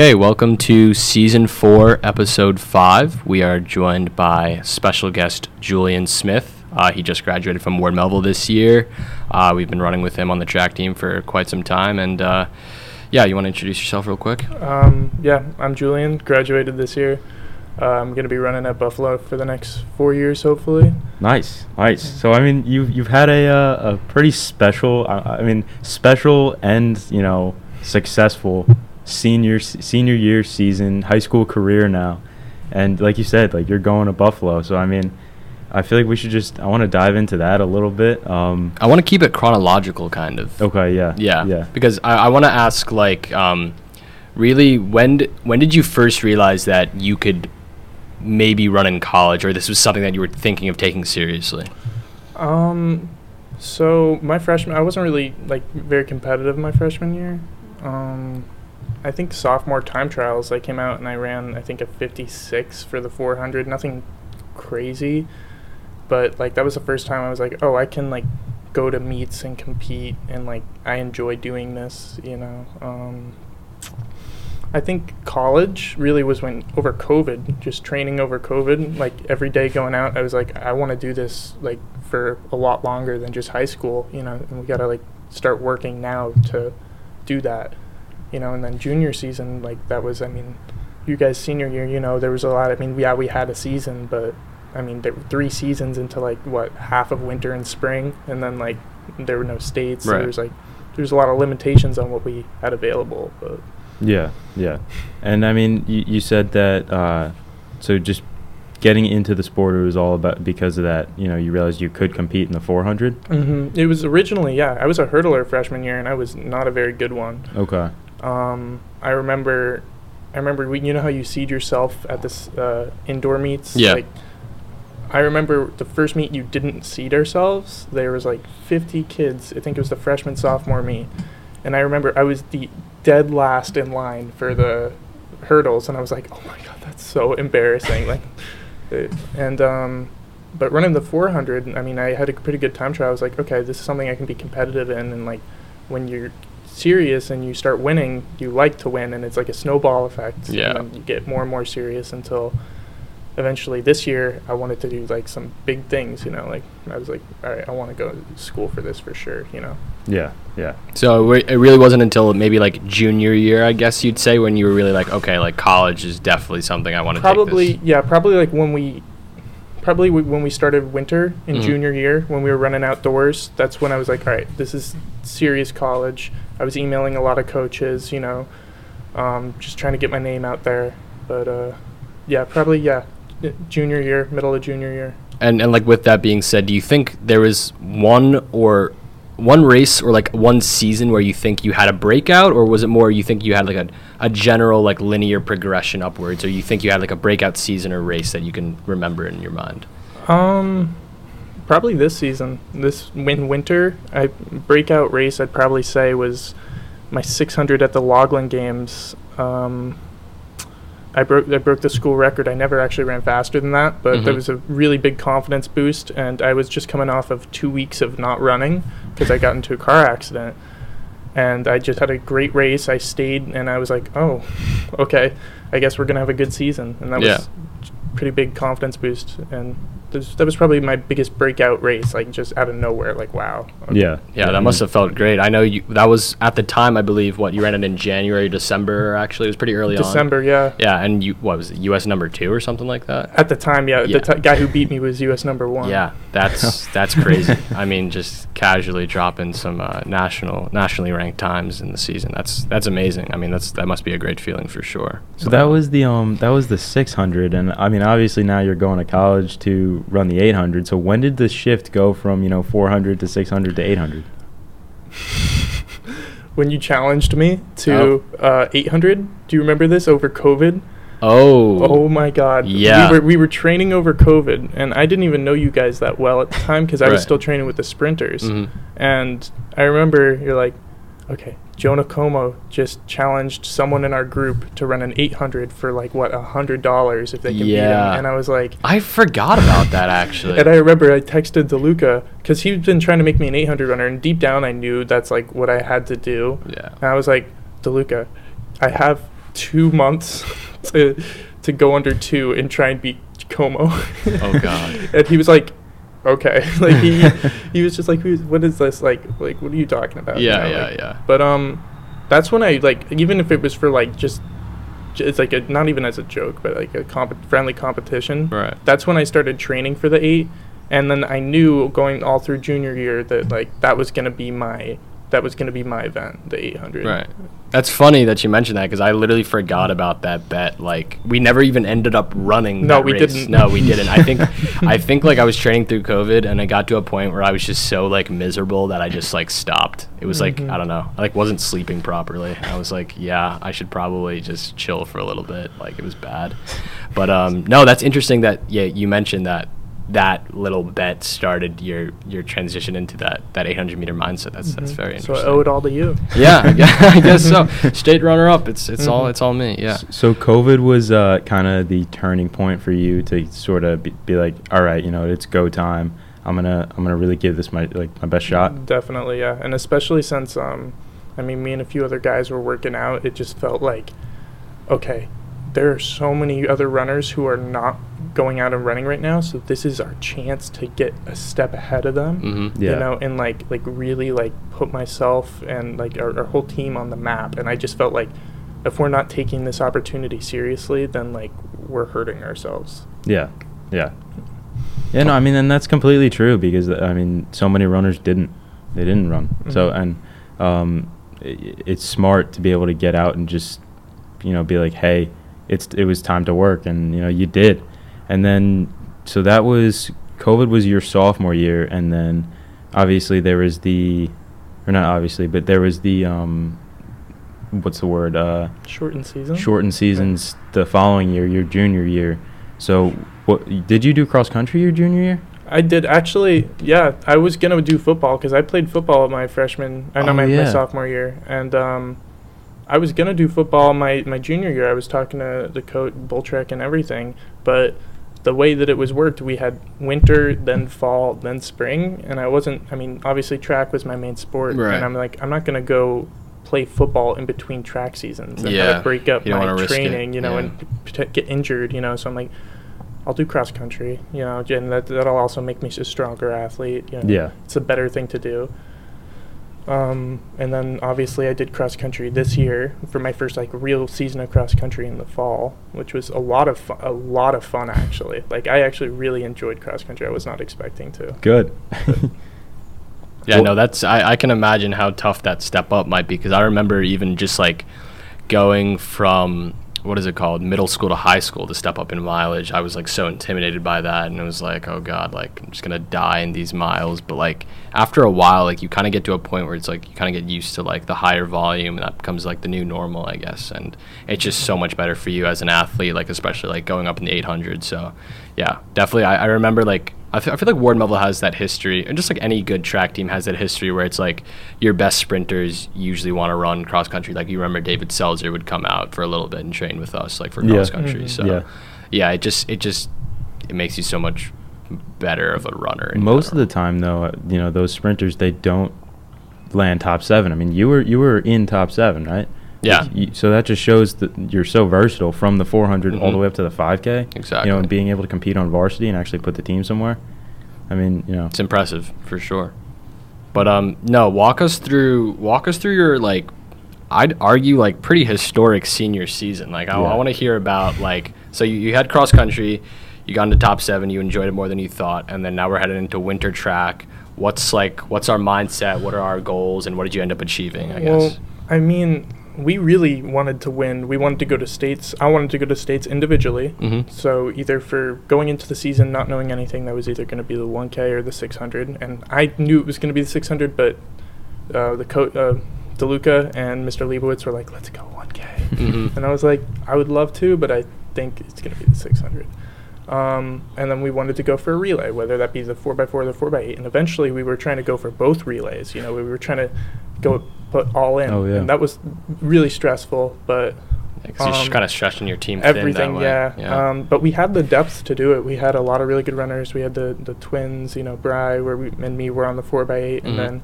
Hey, welcome to season four, episode five. We are joined by special guest Julian Smith. Uh, he just graduated from Ward Melville this year. Uh, we've been running with him on the track team for quite some time. And uh, yeah, you want to introduce yourself real quick? Um, yeah, I'm Julian, graduated this year. Uh, I'm going to be running at Buffalo for the next four years, hopefully. Nice, nice. So I mean, you've you've had a uh, a pretty special, uh, I mean, special and you know successful senior senior year season, high school career now, and like you said, like you're going to Buffalo. So I mean, I feel like we should just I want to dive into that a little bit. Um, I want to keep it chronological, kind of. okay, yeah, Yeah, yeah. Because I, I want to ask, like, um, really, when d- when did you first realize that you could maybe run in college, or this was something that you were thinking of taking seriously? Um, so my freshman, I wasn't really like very competitive my freshman year. Um, I think sophomore time trials, I came out and I ran, I think a 56 for the 400. Nothing crazy, but like that was the first time I was like, oh, I can like go to meets and compete, and like I enjoy doing this, you know. Um, I think college really was when over COVID, just training over COVID, like every day going out, I was like, I want to do this like for a lot longer than just high school, you know, and we got to like start working now to do that, you know, and then junior season, like that was, I mean, you guys senior year, you know, there was a lot, I mean, yeah, we had a season, but I mean, there were three seasons into like what, half of winter and spring, and then like there were no states, so Right. there was like, there's a lot of limitations on what we had available, but. Yeah, yeah. And I mean, you, you said that, uh, so just getting into the sport, it was all about because of that, you know, you realized you could compete in the 400. mm-hmm. It was originally, yeah. I was a hurdler freshman year, and I was not a very good one. Okay. Um, I remember, I remember. We, you know how you seed yourself at this uh, indoor meets. Yeah. Like, I remember the first meet you didn't seed ourselves. There was like 50 kids. I think it was the freshman sophomore meet, and I remember I was the dead last in line for the hurdles, and I was like, oh my god, that's so embarrassing. like, it, and um, but running the 400, I mean, I had a pretty good time trial. I was like, okay, this is something I can be competitive in, and like when you're serious and you start winning, you like to win, and it's like a snowball effect. Yeah. And you get more and more serious until eventually this year I wanted to do like some big things. You know, like I was like, all right, I want to go to school for this for sure. You know. Yeah, yeah. So it really wasn't until maybe like junior year, I guess you'd say, when you were really like, okay, like college is definitely something I want to probably take this. yeah probably like when we probably w- when we started winter in Mhm. junior year when we were running outdoors that's when i was like all right this is serious college i was emailing a lot of coaches you know um, just trying to get my name out there. But uh, yeah probably yeah uh, junior year middle of junior year. And and like with that being said, do you think there was one or one race or like one season where you think you had a breakout, or was it more you think you had like a, a general like linear progression upwards, or you think you had like a breakout season or race that you can remember in your mind? Um, probably this season. This win winter, I breakout race. I'd probably say was my 600 at the Loughlin Games. Um, I broke I broke the school record. I never actually ran faster than that, but there Mhm. was a really big confidence boost, and I was just coming off of two weeks of not running because I got into a car accident, and I just had a great race. I stayed, and I was like, oh, okay, I guess we're gonna have a good season, and that Yeah. was pretty big confidence boost, and this, that was probably my biggest breakout race, like just out of nowhere, like wow. okay. Yeah. Yeah, that must have felt great. I know you. That was at the time, I believe. What you ran it in January, December. Actually, it was pretty early on. December, yeah. Yeah, and you what was it? U.S. number two or something like that. At the time, yeah, Yeah. the t- guy who beat me was U.S. number one. Yeah, that's that's crazy. I mean, just casually dropping some uh, national nationally ranked times in the season. That's that's amazing. I mean, that's that must be a great feeling for sure. So that was the um that was the 600 and I mean obviously now you're going to college to run the 800. So when did the shift go from, you know, 400 to 600 to 800? When you challenged me to uh, 800, do you remember this over COVID? Oh, Oh my God! Yeah. we were we were training over COVID, and I didn't even know you guys that well at the time because I was still training with the sprinters. Mhm. And I remember you're like, okay, Jonah Como just challenged someone in our group to run an 800 for like what a hundred dollars if they can beat Yeah. him, and I was like, I forgot about that actually. and I remember I texted DeLuca because he'd been trying to make me an 800 runner, and deep down I knew that's like what I had to do. yeah. And I was like, DeLuca, I have two months to to go under two and try and beat Como. Oh, God. and he was like, okay, like he he was just like, "Who's- what is this? Like like what are you talking about? You Yeah, know, yeah, like- yeah. But um, that's when I like even if it was for like just. It's like a, not even as a joke, but like a comp- friendly competition Right. that's when I started training for the eight, and then I knew going all through junior year that like that was gonna be my that was gonna be my event, the eight hundred. Right. That's funny that you mentioned that because I literally forgot about that bet. Like we never even ended up running. No, we race. didn't. No, we didn't. I think, I think like I was training through COVID, and I got to a point where I was just so like miserable that I just like stopped. It was like Mhm. I don't know. I like wasn't sleeping properly. I was like, yeah, I should probably just chill for a little bit. Like it was bad. But um, no, that's interesting that yeah you mentioned that that little bet started your your transition into that that 800 meter mindset. That's that's Mhm. very interesting. So. I owe it all to you. Yeah, I guess, I guess so. State runner up. It's it's all Mhm. it's all me. Yeah. S- So COVID was uh, kind of the turning point for you to sort of be, be like, all right, you know, it's go time. I'm gonna I'm gonna really give this my like my best shot. Definitely, yeah, and especially since um, I mean, me and a few other guys were working out. It just felt like, okay, there are so many other runners who are not going out and running right now, so this is our chance to get a step ahead of them. Mm-hmm. Yeah. you know, and like like really like put myself and like our, our whole team on the map. And I just felt like if we're not taking this opportunity seriously, then like we're hurting ourselves. Yeah, yeah, yeah. No, I mean, and that's completely true because I mean, so many runners didn't they didn't run. So Mhm. and um, i it's smart to be able to get out and just you know be like, hey, it's it was time to work, and you know you did, and then so that was COVID was your sophomore year, and then obviously there was the or not obviously, but there was the um, what's the word uh Shortened season. shortened seasons the following year, your junior year. So, what did you do cross country your junior year? I did actually. Yeah, I was gonna do football because I played football my freshman. I know Oh, my, my yeah. sophomore year, and um, I was gonna do football my my junior year. I was talking to the coach, bull trek, and everything, but the way that it was worked, we had winter, then fall, then spring, and I wasn't. I mean, obviously track was my main sport, Right. and I'm like, I'm not gonna go play football in between track seasons and Yeah, break up you my wanna risk it, training, you know, yeah. and pot- get injured, you know. So I'm like, I'll do cross country, you know, and that that'll also make me a stronger athlete. You know, Yeah. it's a better thing to do. Um, and then obviously I did cross country this year for my first like real season of cross country in the fall, which was a lot of fu- a lot of fun actually. Like I actually really enjoyed cross country. I was not expecting to. Good. Yeah, Well- no, that's I, I can imagine how tough that step up might be because I remember even just like going from what is it called middle school to high school to step up in mileage. I was like so intimidated by that, and it was like, oh god, like I'm just gonna die in these miles. But like after a while, like you kind of get to a point where it's like you kind of get used to like the higher volume, and that becomes like the new normal, I guess. And it's just so much better for you as an athlete, like especially like going up in the 800. So yeah, definitely. I, I remember like I feel, I feel like Ward Melville has that history, and just like any good track team has that history where it's like your best sprinters usually want to run cross country. Like you remember David Selzer would come out for a little bit and train with us, like for Yeah. cross country. Mhm. So Yeah. yeah. it just it just it makes you so much better of a runner. Most of the time, though, uh, you know those sprinters they don't land top seven. I mean, you were you were in top seven, right? Yeah. You, so that just shows that you're so versatile from the 400 all the Mhm. way up to the 5K. Exactly. You know, and being able to compete on varsity and actually put the team somewhere. I mean, you know. It's impressive for sure. But um no, walk us through walk us through your like I'd argue like pretty historic senior season. Like I, Yeah. I want to hear about like so you, you had cross country, you got into top 7, you enjoyed it more than you thought and then now we're headed into winter track. What's like what's our mindset? What are our goals and what did you end up achieving, I well, guess? I mean, we really wanted to win. We wanted to go to states. I wanted to go to states individually. Mhm. So either for going into the season not knowing anything, that was either going to be the 1K or the 600, and I knew it was going to be the 600, but uh, the coach, uh, DeLuca and Mr. Leibowitz were like, "Let's go 1K," Mhm. and I was like, "I would love to, but I think it's going to be the 600." Um, and then we wanted to go for a relay, whether that be the 4x4 or the 4x8. And eventually we were trying to go for both relays. You know, we were trying to go put all in. Oh, yeah. And that was really stressful, but Yeah, 'cause you're um, kind of stretching your team thin that everything, way. yeah. Um, but we had the depth to do it. We had a lot of really good runners. We had the, the twins, you know, Bry where we, and me were on the 4x8. Mhm. And then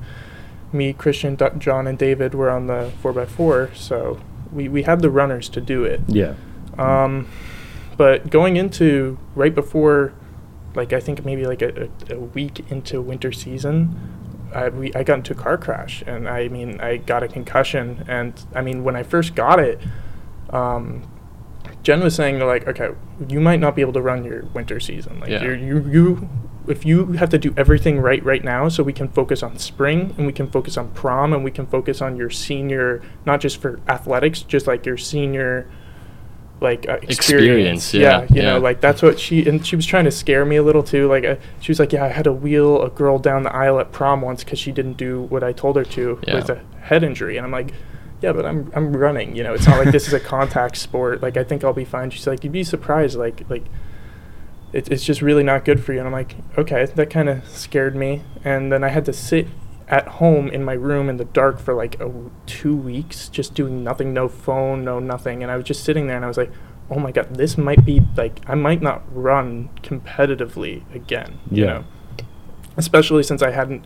me, Christian, D- John, and David were on the 4x4. So we, we had the runners to do it. Yeah. Um, but going into right before, like I think maybe like a, a, a week into winter season, I we I got into a car crash, and I mean I got a concussion, and I mean when I first got it, um, Jen was saying like, okay, you might not be able to run your winter season. Like Yeah. you're, you you if you have to do everything right right now, so we can focus on spring and we can focus on prom and we can focus on your senior, not just for athletics, just like your senior like uh, Experience, experience. yeah, you yeah. know, like that's what she and she was trying to scare me a little too. Like uh, she was like, "Yeah, I had to wheel a girl down the aisle at prom once because she didn't do what I told her to Yeah. with a head injury." And I'm like, "Yeah, but I'm I'm running. You know, it's not like this is a contact sport. Like I think I'll be fine." She's like, "You'd be surprised. Like like." It, it's just really not good for you. And I'm like, okay, that kind of scared me. And then I had to sit at home in my room in the dark for like a two weeks, just doing nothing, no phone, no nothing. And I was just sitting there and I was like, oh my God, this might be like, I might not run competitively again, you Yeah. know? Especially since I hadn't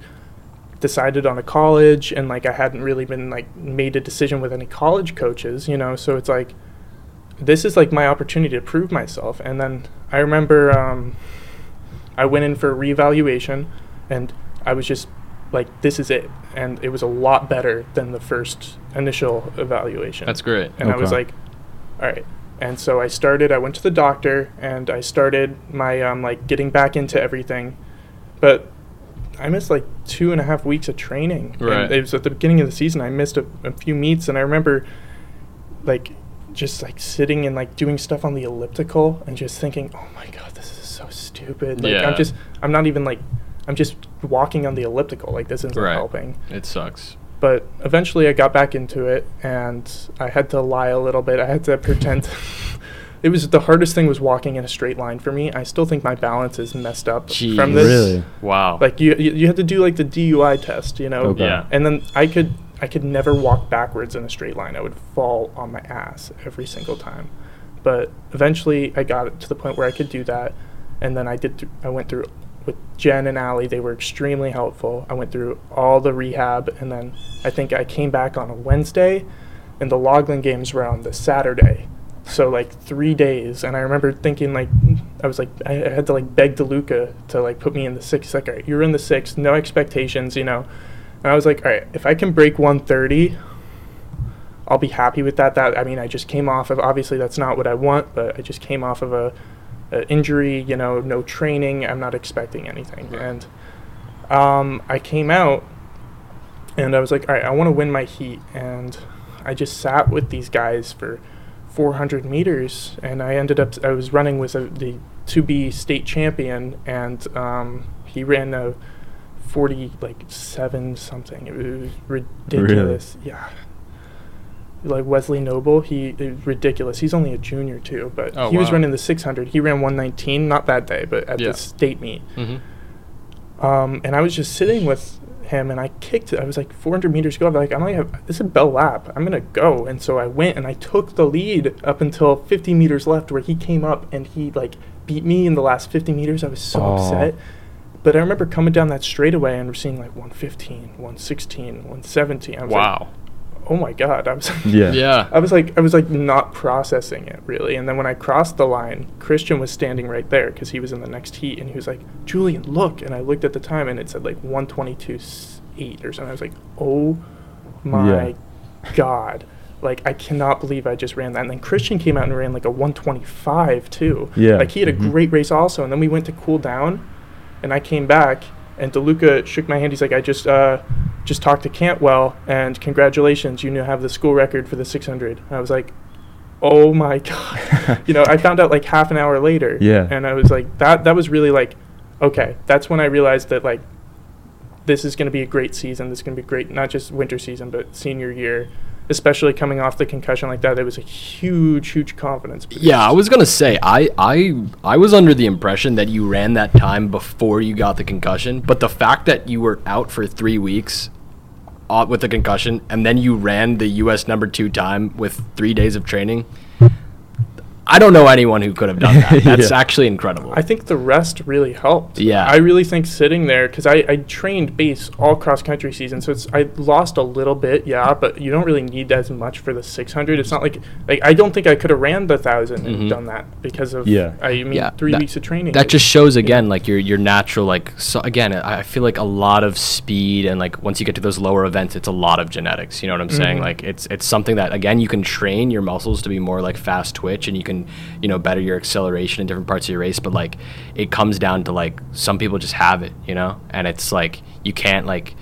decided on a college and like I hadn't really been like made a decision with any college coaches, you know? So it's like, this is like my opportunity to prove myself. And then I remember um, I went in for reevaluation and I was just like, this is it. And it was a lot better than the first initial evaluation. That's great. And I was like, all right. And so I started, I went to the doctor and I started my, um, like, getting back into everything. But I missed like two and a half weeks of training. And Right. it was at the beginning of the season. I missed a, a few meets and I remember, like, just like sitting and like doing stuff on the elliptical and just thinking, oh my God, this is so stupid. Like, Yeah. I'm just, I'm not even like, I'm just walking on the elliptical. Like, this isn't Right. helping It sucks. but eventually I got back into it and I had to lie a little bit. I had to pretend it was the hardest thing was walking in a straight line for me. I still think my balance is messed up Jeez. from this. Really? Wow. Like you, you you had to do like the DUI test, you know. Okay. Yeah. And then I could I could never walk backwards in a straight line. I would fall on my ass every single time. But eventually I got it to the point where I could do that and then I did th- I went through with Jen and Allie, they were extremely helpful. I went through all the rehab and then I think I came back on a Wednesday and the Loughlin games were on the Saturday. So like three days, and I remember thinking like I was like I had to like beg DeLuca to like put me in the sixth. Like, all right, you're in the sixth, no expectations, you know. And I was like, all right, if I can break 130, I'll be happy with that. That I mean, I just came off of obviously that's not what I want, but I just came off of a, a injury, you know, no training. I'm not expecting anything, Right. and um, I came out, and I was like, all right, I want to win my heat, and I just sat with these guys for 400 meters, and I ended up I was running with a, the to be state champion, and um, he ran a 40 like seven something. It was ridiculous. Yeah. Like Wesley Noble, he ridiculous. He's only a junior too, but Oh, he was running the 600. He ran 119, not that day, but at Yeah. the state meet. Mm-hmm. Um, and I was just sitting with him, and I kicked it. I was like 400 meters to go. I'm like, I'm only have this is a bell lap. I'm gonna go. And so I went, and I took the lead up until 50 meters left, where he came up and he like beat me in the last 50 meters. I was so Oh. upset. But I remember coming down that straightaway and we're seeing like 115, 116, 117. I was like, Wow. Oh my god. I was Yeah. Yeah. I was like, I was like not processing it really. And then when I crossed the line, Christian was standing right there because he was in the next heat, and he was like, "Julian, look!" And I looked at the time, and it said like 122.8 or something. I was like, "Oh my god!" Like I cannot believe I just ran that. And then Christian came out and ran like a 125 too. Yeah. Like he had a Mhm. great race also. And then we went to cool down, and I came back, and DeLuca shook my hand. He's like, "I just uh, just talked to Cantwell, and congratulations, you now have the school record for the 600." And I was like, "Oh my god!" you know, I found out like half an hour later. Yeah. And I was like, that that was really like, okay, that's when I realized that like, this is going to be a great season. This is going to be great, not just winter season, but senior year, especially coming off the concussion like that. It was a huge, huge confidence. boost. Yeah, I was gonna say I I I was under the impression that you ran that time before you got the concussion, but the fact that you were out for three weeks uh, with the concussion and then you ran the U.S. number two time with three days of training, I don't know anyone who could have done that. That's Yeah. actually incredible. I think the rest really helped. Yeah. I really think sitting there because I, I trained base all cross country season, so it's I lost a little bit, yeah, but you don't really need as much for the 600. It's not like like I don't think I could have ran the 1000 Mhm. and done that because of Yeah. I mean Yeah, three that- weeks of training. that just shows again like your your natural like so again I I feel like a lot of speed and like once you get to those lower events it's a lot of genetics you know what I'm saying Mhm. like it's it's something that again you can train your muscles to be more like fast twitch and you can you know better your acceleration in different parts of your race but like it comes down to like some people just have it you know and it's like you can't like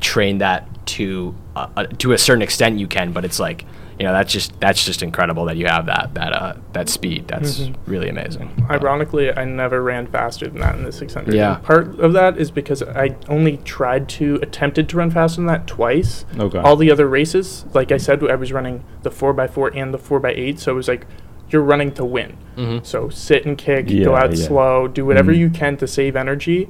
train that to uh, uh, to a certain extent you can but it's like you know that's just that's just incredible that you have that that uh that speed that's Mhm. really amazing Ironically, I never ran faster than that in the 600. Yeah. And part of that is because I only tried to attempted to run faster than that twice. Okay. All the other races, like I said, I was running the 4x4 and the 4x8, so it was like you're running to win. mm-hmm. So sit and kick, go out yeah. slow, do whatever Mhm. you can to save energy.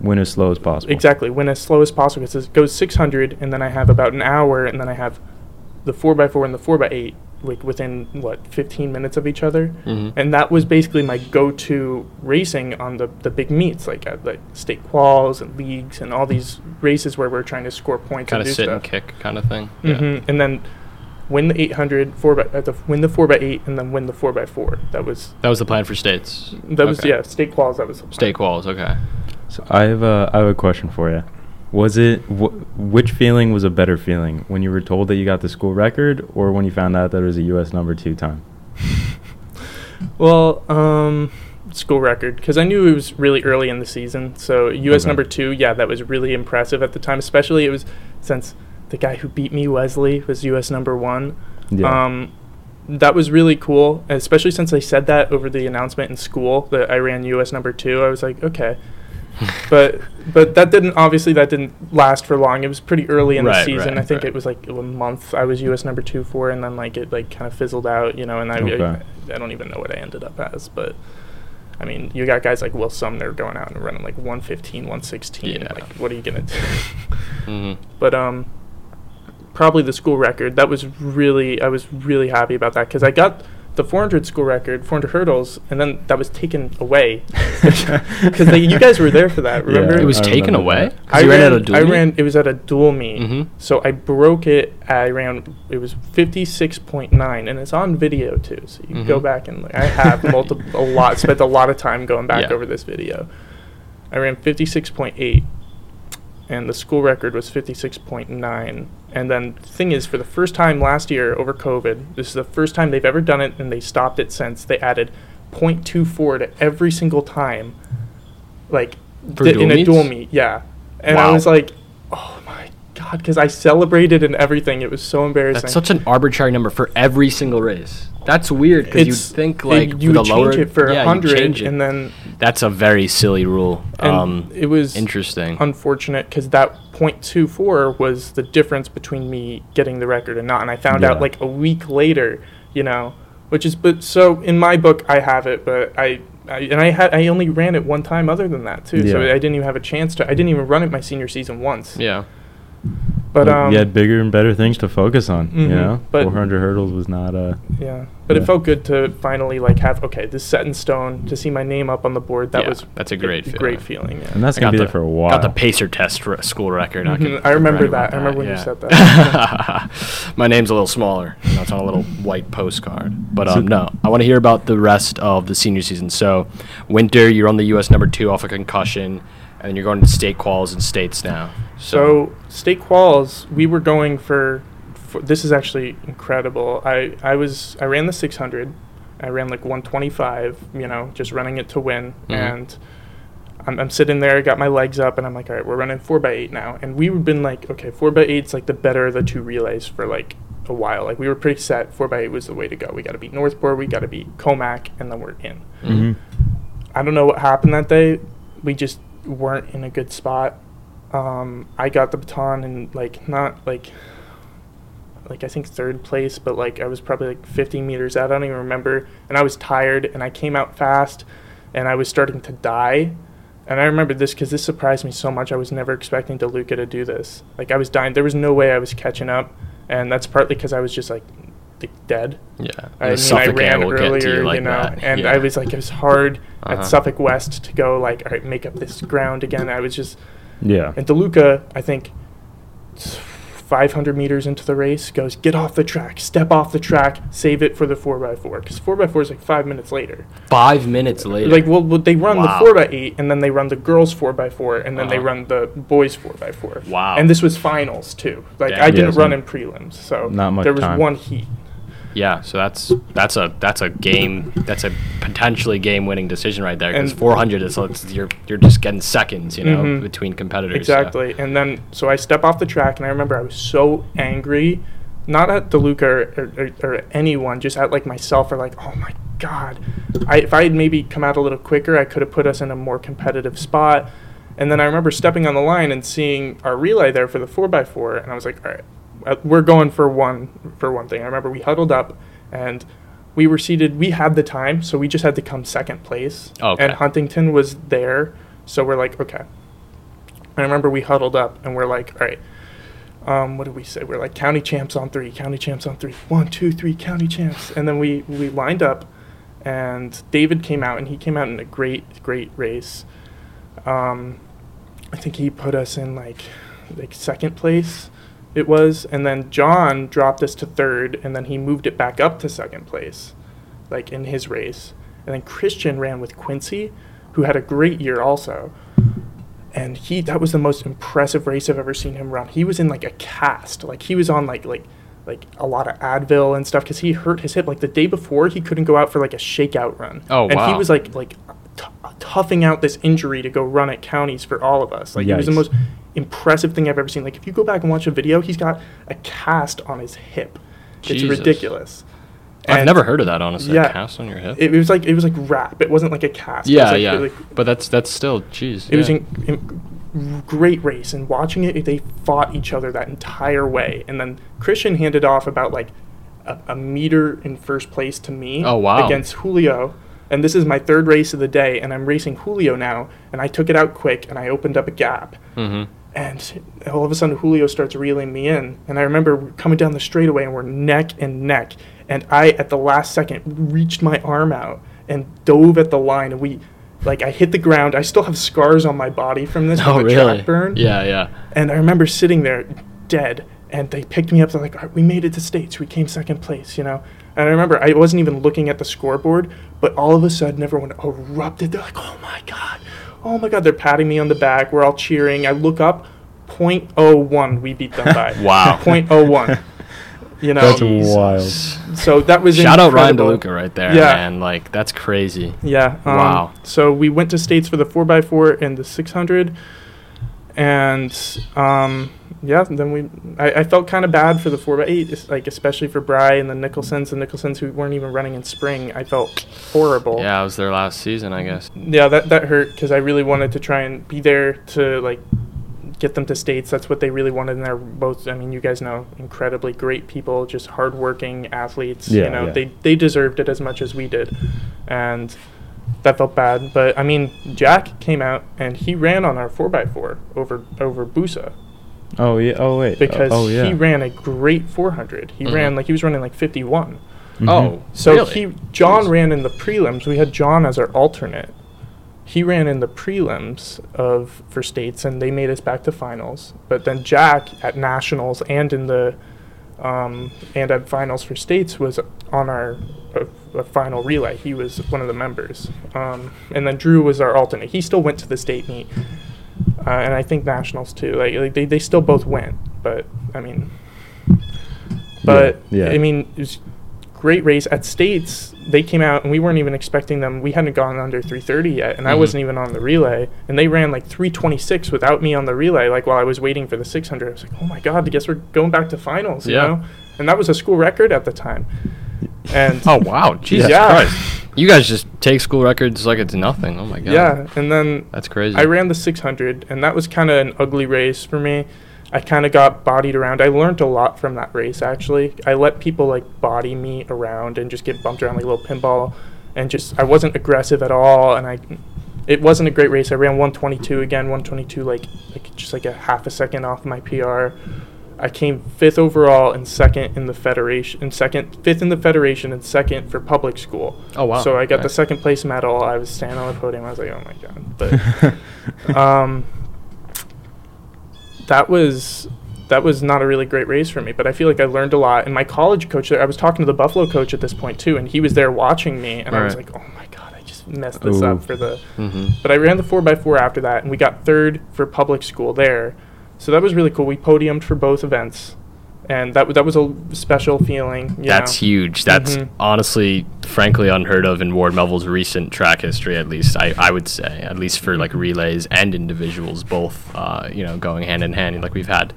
Win as slow as possible. Exactly, win as slow as possible. Because it goes 600, and then I have about an hour, and then I have the 4x4 and the 4x8 like within what 15 minutes of each other. Mhm. And that was basically my go-to racing on the, the big meets, like at like state quals and leagues and all these races where we're trying to score points kind of sit stuff. and kick kind of thing. hmm And then win the 800, four by, uh, the, win the 4x8, and then win the 4x4. That was That was the plan for states. that was Okay. yeah state quals. That was the plan. State quals. Okay. So I have a I have a question for you. Was it wh- which feeling was a better feeling when you were told that you got the school record, or when you found out that it was a U.S. number two time? Well, um, school record because I knew it was really early in the season. So U.S. Okay. number two, yeah, that was really impressive at the time. Especially it was since the guy who beat me, Wesley, was U.S. number one. Yeah. Um, that was really cool, especially since they said that over the announcement in school that I ran U.S. number two. I was like, okay, but but that didn't obviously that didn't last for long. It was pretty early in Right, the season. right, I think right. it was like a month. I was U.S. number two for, and then like it like kind of fizzled out, you know. And I, Okay. I I don't even know what I ended up as, but. I mean, you got guys like Will Sumner going out and running like 115, 116. Yeah. Like, what are you gonna do? hmm but um probably the school record that was really i was really happy about that because i got the 400 school record 400 hurdles and then that was taken away because you guys were there for that remember Yeah, It was I taken away. that. 'Cause I you ran, ran, at a dual I meet? ran it was at a dual meet Mhm. so i broke it i ran it was 56.9 and it's on video too so you can go back and like, i have multiple a lot spent a lot of time going back Yeah. over this video i ran 56.8 and the school record was 56.9 and then the thing is for the first time last year over covid this is the first time they've ever done it and they stopped it since. They added 0.24 to every single time. Like dual in a dual meet yeah. And i was like oh my god because i celebrated and everything it was so embarrassing That's such an arbitrary number for every single race. That's weird because you'd It's- think it- like you would the lower change it for yeah, a hundred it. and then That's a very silly rule. and um, it was interesting. unfortunate because that 0.24 was the difference between me getting the record and not and i found Yeah. out like a week later you know which is but so in my book i have it but i, I and i had i only ran it one time other than that too so i didn't even have a chance to i didn't even run it my senior season once yeah. But you, um you had bigger and better things to focus on. You Mhm, know, but- 400 hurdles was not a. yeah but Yeah. it felt good to finally like have okay this set in stone to see my name up on the board that Yeah, was that's a great feeling. great feeling yeah and that's I gonna be the- there for a while. Got the pacer test re- school record. I, Mhm, can I remember brag that. I remember when you yeah. said that. My name's a little smaller. You know, it's on a little white postcard. But So- um, no, I want to hear about the rest of the senior season. So, winter, you're on the U.S. number two off a concussion, and you're going to state quals and states now. So state quals, we were going for, for. This is actually incredible. I I was I ran the 600. I ran like 125. You know, just running it to win. Mhm. And I'm, I'm sitting there, got my legs up, and I'm like, all right, we're running four by eight now. And we've been like, okay, four by eight's like the better of the two relays for like a while. Like we were pretty set. Four by eight was the way to go. We got to beat Northport. We got to beat Commack, and then we're in. Mhm. I don't know what happened that day. We just weren't in a good spot. Um, I got the baton and like not like like I think third place, but like I was probably like 50 meters out. I don't even remember. And I was tired and I came out fast and I was starting to die. And I remember this because this surprised me so much. I was never expecting DeLuca to do this. Like I was dying. There was no way I was catching up. And that's partly because I was just like dead. Yeah. I mean, I ran will get to earlier, you like you know, that. and Yeah. I was like, it was hard Uh-huh. at Suffolk West to go like, all right, make up this ground again. I was just, Yeah. and DeLuca, I think, 500 meters into the race, goes, get off the track, step off the track, save it for the 4x4. Because 4x4 is like five minutes later. Five minutes later. Like, well, well, they run Wow. the 4x8, and then they run the girls 4x4, and then they Uh-huh. run the boys 4x4. Wow. And this was finals, too. Like, Damn. I didn't Yeah, run in prelims, so not much there was time. one heat. Yeah, so that's that's a that's a game that's a potentially game winning decision right there because 400 is it's, you're you're just getting seconds, you know, Mhm. between competitors. so- Exactly. And then, so I step off the track, and I remember I was so angry, not at DeLuca or, or, or anyone, just at like myself, or like, oh my god, I, if I had maybe come out a little quicker, I could have put us in a more competitive spot. And then I remember stepping on the line and seeing our relay there for the four x four, and I was like, all right, we're going for one for one thing. I remember we huddled up, and we were seated. We had the time, so we just had to come second place. Okay. And Huntington was there, so we're like, okay. I remember we huddled up and we're like, all right, um, what did we say? We're like county champs on three, county champs on three, one, two, three, county champs. And then we we lined up, and David came out, and he came out in a great great race. Um, I think he put us in like like second place. It was, and then John dropped us to third, and then he moved it back up to second place, like in his race. And then Christian ran with Quincy, who had a great year also and he that was the most impressive race I've ever seen him run. He was in like a cast, like he was on like like like a lot of Advil and stuff because he hurt his hip. Like the day before, he couldn't go out for like a shakeout run. Oh, and he was like like t- toughing out this injury to go run at counties for all of us. Like it was the most impressive thing I've ever seen. Like if you go back and watch a video, he's got a cast on his hip. Jesus. It's ridiculous. I've And never heard of that honestly. Yeah. A cast on your hip. It, it was like it was like wrap. It wasn't like a cast. Yeah, like- yeah. like- but that's that's still jeez. it was yeah. in, in, great race, and watching it, they fought each other that entire way. And then Christian handed off about like a, a meter in first place to me. Oh, wow. Against Julio, and this is my third race of the day, and I'm racing Julio now, and I took it out quick, and I opened up a gap. Mhm. And all of a sudden, Julio starts reeling me in. And I remember coming down the straightaway, and we're neck and neck. And I, at the last second, reached my arm out and dove at the line. And we, like, I hit the ground. I still have scars on my body from this Oh really? track burn. Yeah, yeah. And I remember sitting there dead. And they picked me up. They're like, All right, we made it to States. We came second place, you know? And I remember I wasn't even looking at the scoreboard, but all of a sudden everyone erupted. They're like, oh my God. Oh my God. They're patting me on the back. We're all cheering. I look up, 0.01 we beat them by. Wow. 0.01. You know, That's wild. so that was Shout out Ryan incredible. DeLuca right there, Yeah. man. Like that's crazy. Yeah. Um, Wow. So we went to states for the four x four and the six hundred, and um, yeah, then we. I, I felt kind of bad for the four x eight, like especially for Bry and the Nicholsons, and Nicholsons who weren't even running in spring. I felt horrible. Yeah, it was their last season, I guess. Yeah, that that hurt because I really wanted to try and be there to like get them to states. That's what they really wanted, and they're both. I mean, you guys know, incredibly great people, just hardworking athletes. Yeah, you know, yeah. they they deserved it as much as we did, and that felt bad. But I mean, Jack came out and he ran on our four x four over over Busa Oh yeah. Oh wait. because oh yeah. he ran a great 400. He Mhm. ran like he was running like 51. Mhm. Oh, So really? he John Jeez. ran in the prelims. We had John as our alternate. He ran in the prelims of for states, and they made us back to finals. But then Jack at nationals and in the um, and at finals for states was on our uh, uh, final relay. He was one of the members, um, and then Drew was our alternate. He still went to the state meet, uh, and I think nationals too. Like, like they they still both went, but I mean, but yeah. I mean, it was great race at states. They came out and we weren't even expecting them. We hadn't gone under 330 yet, and I Mhm. wasn't even on the relay. And they ran like 326 without me on the relay. Like while I was waiting for the 600, I was like, oh my god, I guess we're going back to finals. You Yeah. know, and that was a school record at the time. And Oh wow, Jesus Yeah. Christ! You guys just take school records like it's nothing. Oh my god. yeah, and then That's crazy. I ran the 600, and that was kind of an ugly race for me. I kind of got bodied around. I learned a lot from that race, actually. I let people like body me around and just get bumped around like a little pinball, and just I wasn't aggressive at all. And I, it wasn't a great race. I ran 122 again, 122 like like just like a half a second off my PR. I came fifth overall and second in the federation, and second, fifth in the federation, and second for public school. Oh wow. So I got the second place medal. I was standing on the podium. I was like, oh my god. But um, that was that was not a really great race for me. But I feel like I learned a lot. And my college coach, there, I was talking to the Buffalo coach at this point too, and he was there watching me, and I was like, oh my god, I just messed this Ooh. up for the. Mhm. But I ran the four x four after that, and we got third for public school there. So that was really cool. We podiumed for both events, and that w- that was a special feeling. You That's know? huge. That's Mhm. honestly, frankly, unheard of in Ward Melville's recent track history. At least I, I would say, at least for like relays and individuals, both, uh, you know, going hand in hand. Like we've had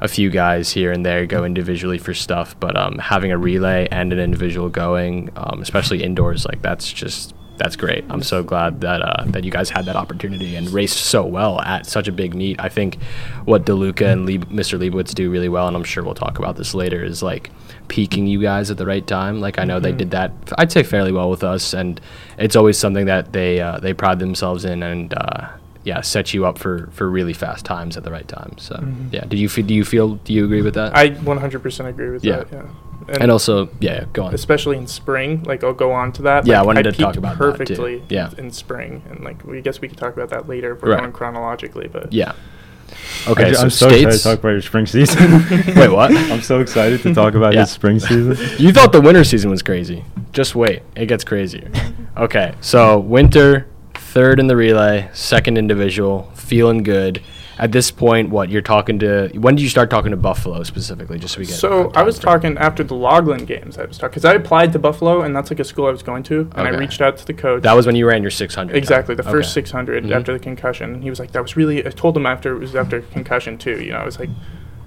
a few guys here and there go individually for stuff, but um, having a relay and an individual going, um, especially indoors, like that's just that's great. I'm so glad that uh, that you guys had that opportunity and raced so well at such a big meet. I think what DeLuca and Lieb- Mr. Leibowitz do really well, and I'm sure we'll talk about this later, is like peaking you guys at the right time. Like I know they Mhm. did that, I'd say fairly well with us, and it's always something that they uh, they pride themselves in and. Uh, yeah, set you up for, for really fast times at the right time. So Mhm. yeah, do you feel, do you feel do you agree with that? I 100% agree with Yeah. that. Yeah. And, also yeah, yeah, go on. especially in spring. Like I'll go on to that. Yeah, I like, wanted to talk about that, too. perfectly. Yeah. in spring, and like we guess we could talk about that later if we're Right. going chronologically. But Yeah. Okay, ju- so I'm so excited to talk about your spring season. Wait, what? I'm so excited to talk about Yeah. your spring season. You thought the winter season was crazy. Just wait, it gets crazier. Okay, so winter, third in the relay, second individual, feeling good. At this point, what you're talking to? When did you start talking to Buffalo specifically? Just so we get. so I was time talking after the Loughlin games. I was talking because I applied to Buffalo, and that's like a school I was going to, and Okay. I reached out to the coach. That was when you ran your 600. time. Exactly, the first Okay. 600 Mhm. after the concussion. And he was like, that was really, I told him after it was after concussion too, you know, I was like,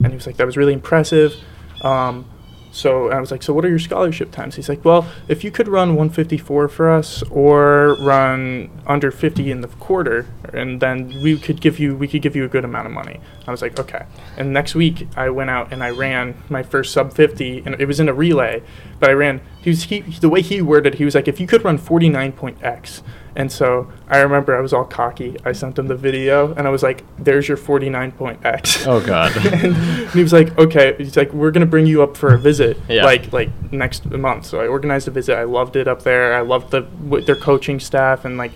and he was like, that was really impressive. Um, so I was like, so what are your scholarship times? He's like, well, if you could run 154 for us or run under 50 in the quarter, and then we could give you, we could give you a good amount of money. I was like, okay. And next week I went out and I ran my first sub 50, and it was in a relay, but I ran. He was he the way he worded, he was like, if you could run 49.x. And so I remember I was all cocky. I sent him the video, and I was like, "There's your 49.x." Oh God. and he was like, "Okay." He's like, "We're gonna bring you up for a visit, Yeah. like like next month." So I organized a visit. I loved it up there. I loved the w- their coaching staff and like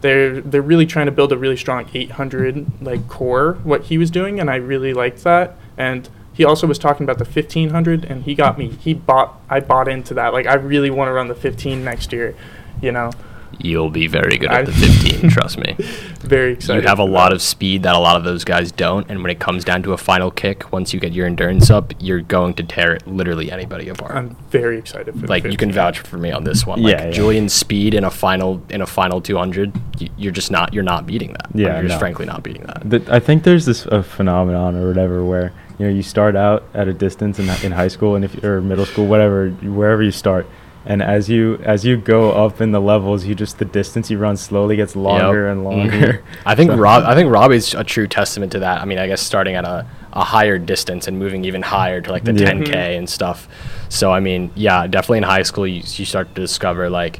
they're they're really trying to build a really strong 800 like core what he was doing, and I really liked that. And he also was talking about the 1500, and he got me. He bought. I bought into that. Like I really want to run the 15 next year. You know, You'll be very good I- at the 15. trust me. very excited. You have a lot of speed that a lot of those guys don't, and when it comes down to a final kick, once you get your endurance up, you're going to tear literally anybody apart. I'm very excited for the like you can vouch for me on this one. Like Yeah, yeah. Julian's speed in a final in a final 200, you're just not you're not beating that. Like, Yeah, you're just frankly not beating that. Th- I think there's this uh, phenomenon or whatever where you know you start out at a distance in, in high school and if or middle school whatever wherever you start and as you as you go up in the levels you just the distance you run slowly gets longer Yep. and longer. I think So- Rob. I think Robbie's a true testament to that. I mean, I guess starting at a, a higher distance and moving even higher to like the Yeah. 10k and stuff. So I mean, yeah, definitely in high school you, you start to discover like,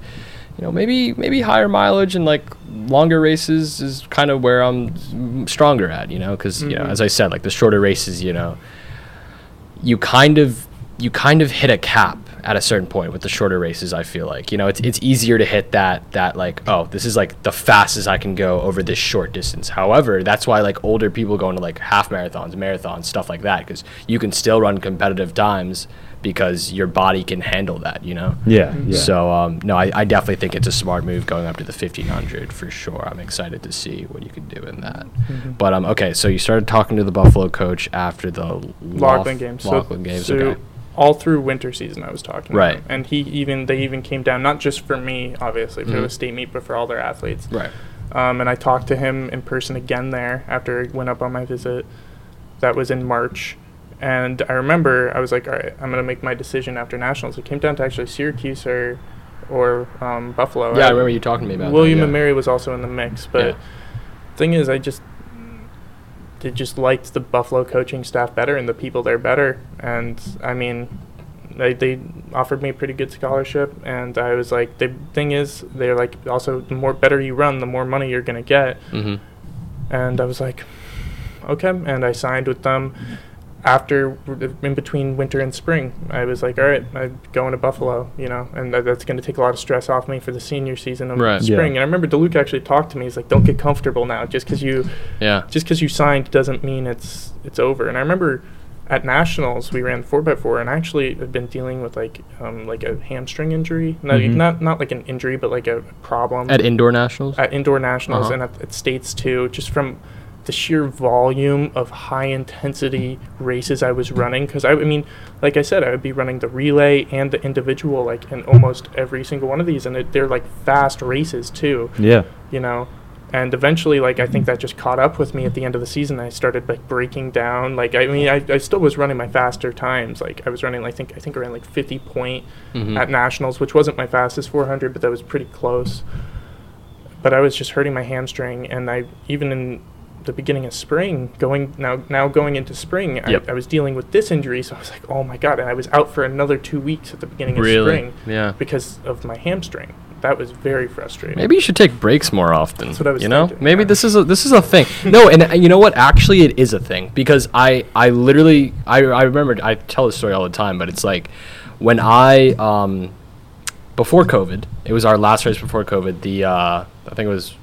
you know, maybe maybe higher mileage and like longer races is kind of where I'm stronger at. You know, because you know, Mhm. as I said, like the shorter races, you know, you kind of you kind of hit a cap at a certain point with the shorter races i feel like you know it's, it's easier to hit that that like oh this is like the fastest i can go over this short distance however that's why like older people go into like half marathons marathons stuff like that because you can still run competitive times because your body can handle that you know yeah, yeah. so um, no I, I definitely think it's a smart move going up to the 1500 for sure i'm excited to see what you can do in that Mhm. but um, okay, so you started talking to the Buffalo coach after the Lof- Loughlin games. So, Loughlin games. so okay. All through winter season, I was talking. Right. And he even they even came down not just for me, obviously, for Mhm. the state meet, but for all their athletes. Right. Um, and I talked to him in person again there after I went up on my visit. That was in March. And I remember I was like, all right, I'm going to make my decision after nationals. It came down to actually Syracuse or, or um, Buffalo. Yeah, I remember you talking to me about that, William yeah. and Mary was also in the mix. But Yeah. thing is, I just they just liked the Buffalo coaching staff better and the people there better. And I mean, they they offered me a pretty good scholarship, and I was like, the thing is, they're like also the more better you run, the more money you're gonna get. Mm-hmm. And I was like, okay, and I signed with them. After in between winter and spring, I was like, all right, I'm going to Buffalo, you know, and that, that's going to take a lot of stress off me for the senior season of Right. spring. Yeah. And I remember DeLuca actually talked to me. He's like, don't get comfortable now. Just because you Yeah. just because you signed doesn't mean it's it's over. And I remember at nationals we ran four x four, and I actually have been dealing with like um, like a hamstring injury, not Mhm. not not like an injury, but like a problem At indoor nationals. at indoor nationals Uh-huh. and at, at states too, just from the sheer volume of high intensity races I was running. Because I, I mean, like I said, I would be running the relay and the individual like in almost every single one of these, and it, they're like fast races too Yeah. you know and eventually like i think that just caught up with me at the end of the season i started like breaking down like i mean i, I still was running my faster times like i was running i think i think around like 50 point Mhm. at nationals which wasn't my fastest 400 but that was pretty close but i was just hurting my hamstring and i even in the beginning of spring going now now going into spring Yep. I, I was dealing with this injury so i was like oh my god and i was out for another two weeks at the beginning of Really? spring Yeah. because of my hamstring that was very frustrating Maybe you should take breaks more often. That's what I was You know, thinking, maybe yeah. this is a this is a thing. No, and uh, you know what? Actually, it is a thing because I I literally I I remember I tell this story all the time, but it's like when I um before COVID, it was our last race before COVID. The uh, I think it was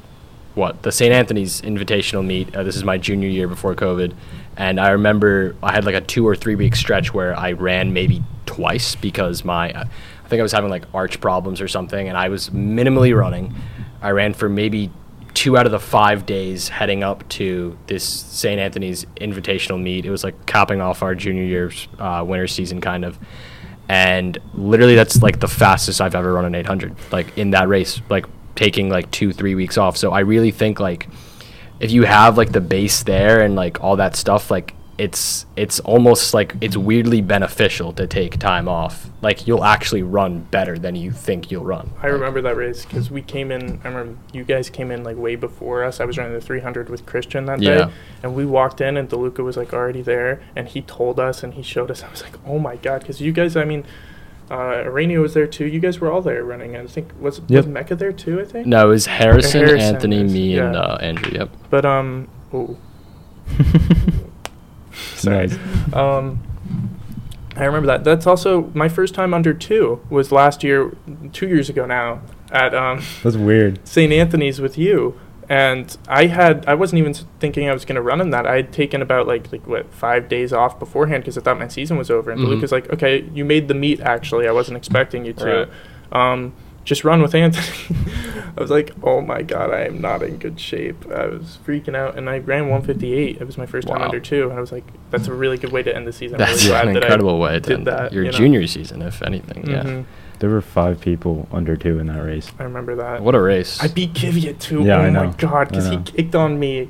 what the St. Anthony's Invitational meet. Uh, this is my junior year before COVID, and I remember I had like a two or three week stretch where I ran maybe twice because my uh, I think I was having like arch problems or something, and I was minimally running. I ran for maybe two out of the five days heading up to this St. Anthony's Invitational meet. It was like capping off our junior year's uh, winter season, kind of and literally that's like the fastest I've ever run an 800 like in that race like taking like 2 3 weeks off so I really think like if you have like the base there and like all that stuff like it's it's almost like it's weirdly beneficial to take time off like you'll actually run better than you think you'll run I remember that race because we came in. I remember you guys came in like way before us. I was running the 300 with Christian that Yeah. day, and we walked in, and DeLuca was like already there, and he told us and he showed us. I was like, oh my god, because you guys, I mean, uh, was there too. You guys were all there running. I think was Yep. was Mecca there too. I think. no it was Harrison, Harrison Anthony is- me and uh, Andrew yep But um, oh, sorry. nice. Um, I remember that. That's also my first time under two was last year, two years ago now, at um, That's weird. St. Anthony's with you. And I had, I wasn't even thinking I was going to run in that. I had taken about like, like what, five days off beforehand because I thought my season was over. And Mhm. Luke was like, okay, you made the meet actually. I wasn't expecting you to. Um, just run with Anthony. I was like, oh my God, I am not in good shape. I was freaking out. And I ran 158. It was my first time under two. And I was like, that's a really good way to end the season. That's really an that incredible way to end that, your you know? junior season if anything yeah Mhm. There were five people under two in that race. I remember that. what a race I beat Kvyat too. Yeah, oh I my know. god, because he kicked on me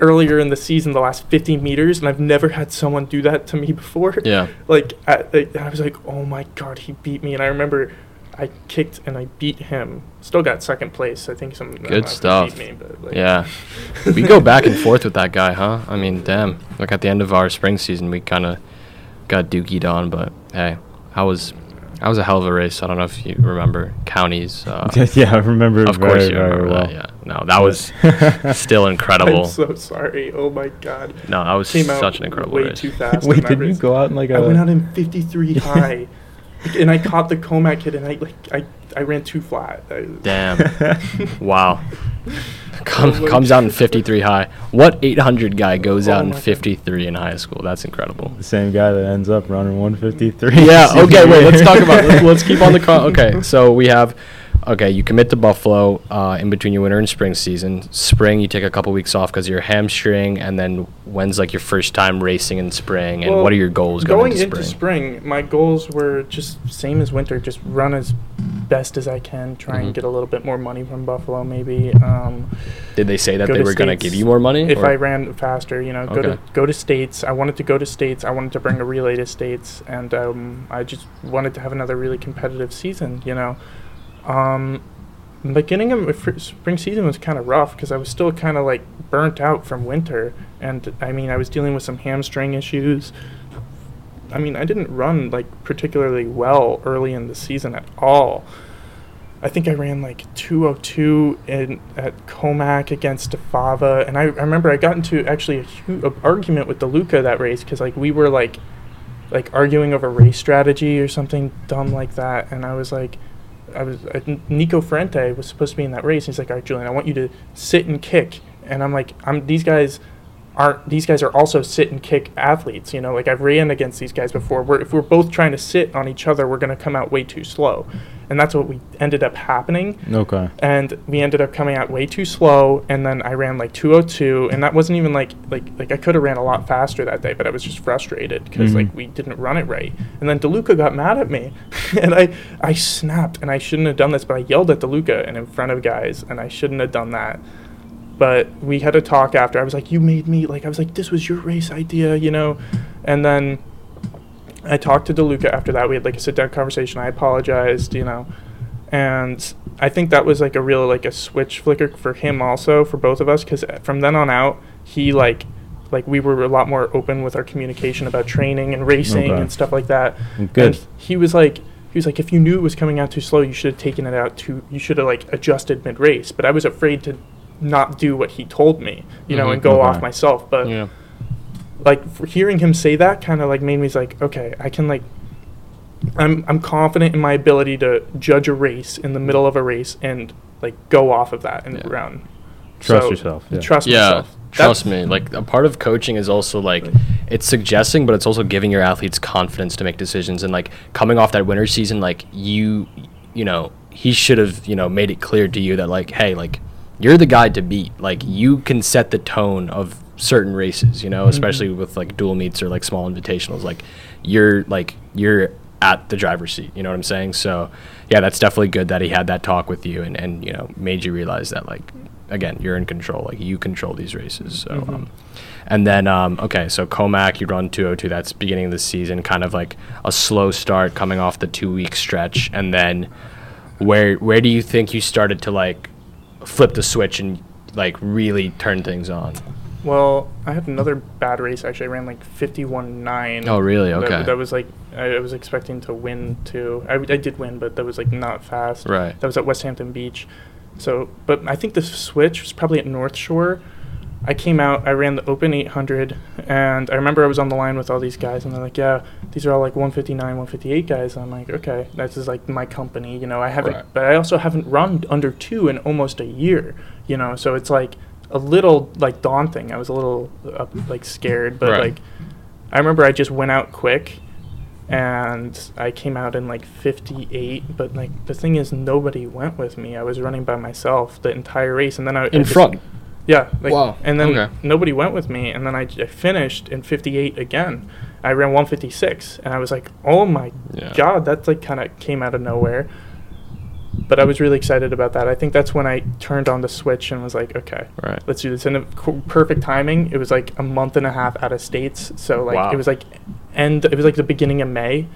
earlier in the season, the last 50 meters, and I've never had someone do that to me before. yeah Like, at, like, I was like, oh my god, he beat me, and I remember I kicked and I beat him. Still got second place. I think some I don't know Good stuff. Me, but like, Yeah. we go back and forth with that guy, huh? I mean, damn. Like at the end of our spring season, we kind of got dookied on, but hey, I was, I was a hell of a race. I don't know if you remember counties. Uh, yeah, I remember. of very, course you remember well. that. Yeah. No, that was still incredible. I'm so sorry. Oh my god. no, that was Came out such an incredible way race. too fast. Wait, in that did you go out in like a? I went out in 53 high, and I caught the Commack hit, and I like I I ran too flat. I, Damn. wow. Come, Oh comes out in 53 high. What 800 guy goes Oh out in my God. 53 in high school? That's incredible. the same guy that ends up running 153. yeah. Okay. Wait. Let's talk about. Let's, let's keep on the. Con- okay. So we have. Okay, you commit to Buffalo uh, in between your winter and spring season. Spring, you take a couple weeks off because your hamstring, and then when's like your first time racing in spring? And Well, what are your goals going, going into spring? spring, my goals were just same as winter, just run as best as I can, try Mhm. and get a little bit more money from Buffalo, maybe. Um, Did they say that go they were going to give you more money? if or- I ran faster, you know, go Okay. to go to states. I wanted to go to states. I wanted to bring a relay to states, and um, I just wanted to have another really competitive season. You know, um, beginning of spring season was kind of rough because I was still kind of like burnt out from winter, and I mean I was dealing with some hamstring issues. I mean I didn't run like particularly well early in the season at all. I think I ran like 202 in at Commack against Defava, and I, I remember I got into actually a huge argument with DeLuca that race because like we were like like arguing over race strategy or something dumb like that, and I was like. I was uh, Nico Ferrante was supposed to be in that race. He's like, "All right, Julian, I want you to sit and kick." And I'm like, "I'm these guys aren't these guys are also sit and kick athletes. You know, like I've ran against these guys before. We're, if we're both trying to sit on each other, we're going to come out way too slow, and that's what we ended up happening. Okay. And we ended up coming out way too slow, and then I ran like 202, and that wasn't even like like like I could have ran a lot faster that day, but I was just frustrated because Mhm. like we didn't run it right. And then DeLuca got mad at me, and I I snapped, and I shouldn't have done this, but I yelled at DeLuca and in front of guys, and I shouldn't have done that but we had a talk after. I was like, "You made me like." I was like, "This was your race idea," you know. And then I talked to DeLuca after that. We had like a sit down conversation. I apologized, you know, and I think that was like a real like a switch flicker for him also for both of us because from then on out he like like we were a lot more open with our communication about training and racing Okay. and stuff like that. Good. And he was like, he was like, if you knew it was coming out too slow, you should have taken it out too. You should have like adjusted mid race. But I was afraid to not do what he told me, you know, Mhm. and go Okay. off myself. But Yeah. like hearing him say that kind of like made me like, okay, I can like. I'm I'm confident in my ability to judge a race in the middle of a race and like go off of that and Yeah. run. Trust So, yourself. Yeah. Trust yeah myself. trust That's- me like a part of coaching is also like it's suggesting but it's also giving your athletes confidence to make decisions and like coming off that winter season like you you know he should have you know made it clear to you that like hey like you're the guy to beat. Like you can set the tone of certain races you know especially with like dual meets or like small invitationals. Like you're like you're at the driver's seat you know what i'm saying? So yeah that's definitely good that he had that talk with you and and you know made you realize that like again you're in control. Like you control these races. So Mhm. um and then um okay so Commack you run 202 that's beginning of the season kind of like a slow start coming off the two week stretch. And then where where do you think you started to like flip the switch and like really turn things on Well, I had another bad race actually. I ran like 51.9. Oh, really? That- Okay. That, was like I, I was expecting to win too. I, I did win, but that was like not fast. Right. That was at Westhampton Beach. So, but I think the switch was probably at North Shore. I came out, I ran the open 800, and I remember I was on the line with all these guys, and they're like, "Yeah, these are all like 159, 158 guys." I'm like, "Okay, this is like my company, you know. I haven't, Right. but I also haven't run under two in almost a year, you know. So it's like a little like daunting. I was a little uh, like scared, but Right. like I remember I just went out quick and I came out in like 58. But like the thing is, nobody went with me. I was running by myself the entire race, and then I I in just- front Yeah, like, Wow, And then okay. nobody went with me, and then I finished in 58 again. I ran 156, and I was like, oh my Yeah. god, that like kind of came out of nowhere. But I was really excited about that. I think that's when I turned on the switch and was like, okay, right let's do this. And co- perfect timing. It was like a month and a half out of states, so like Wow. it was like end. It was like the beginning of May,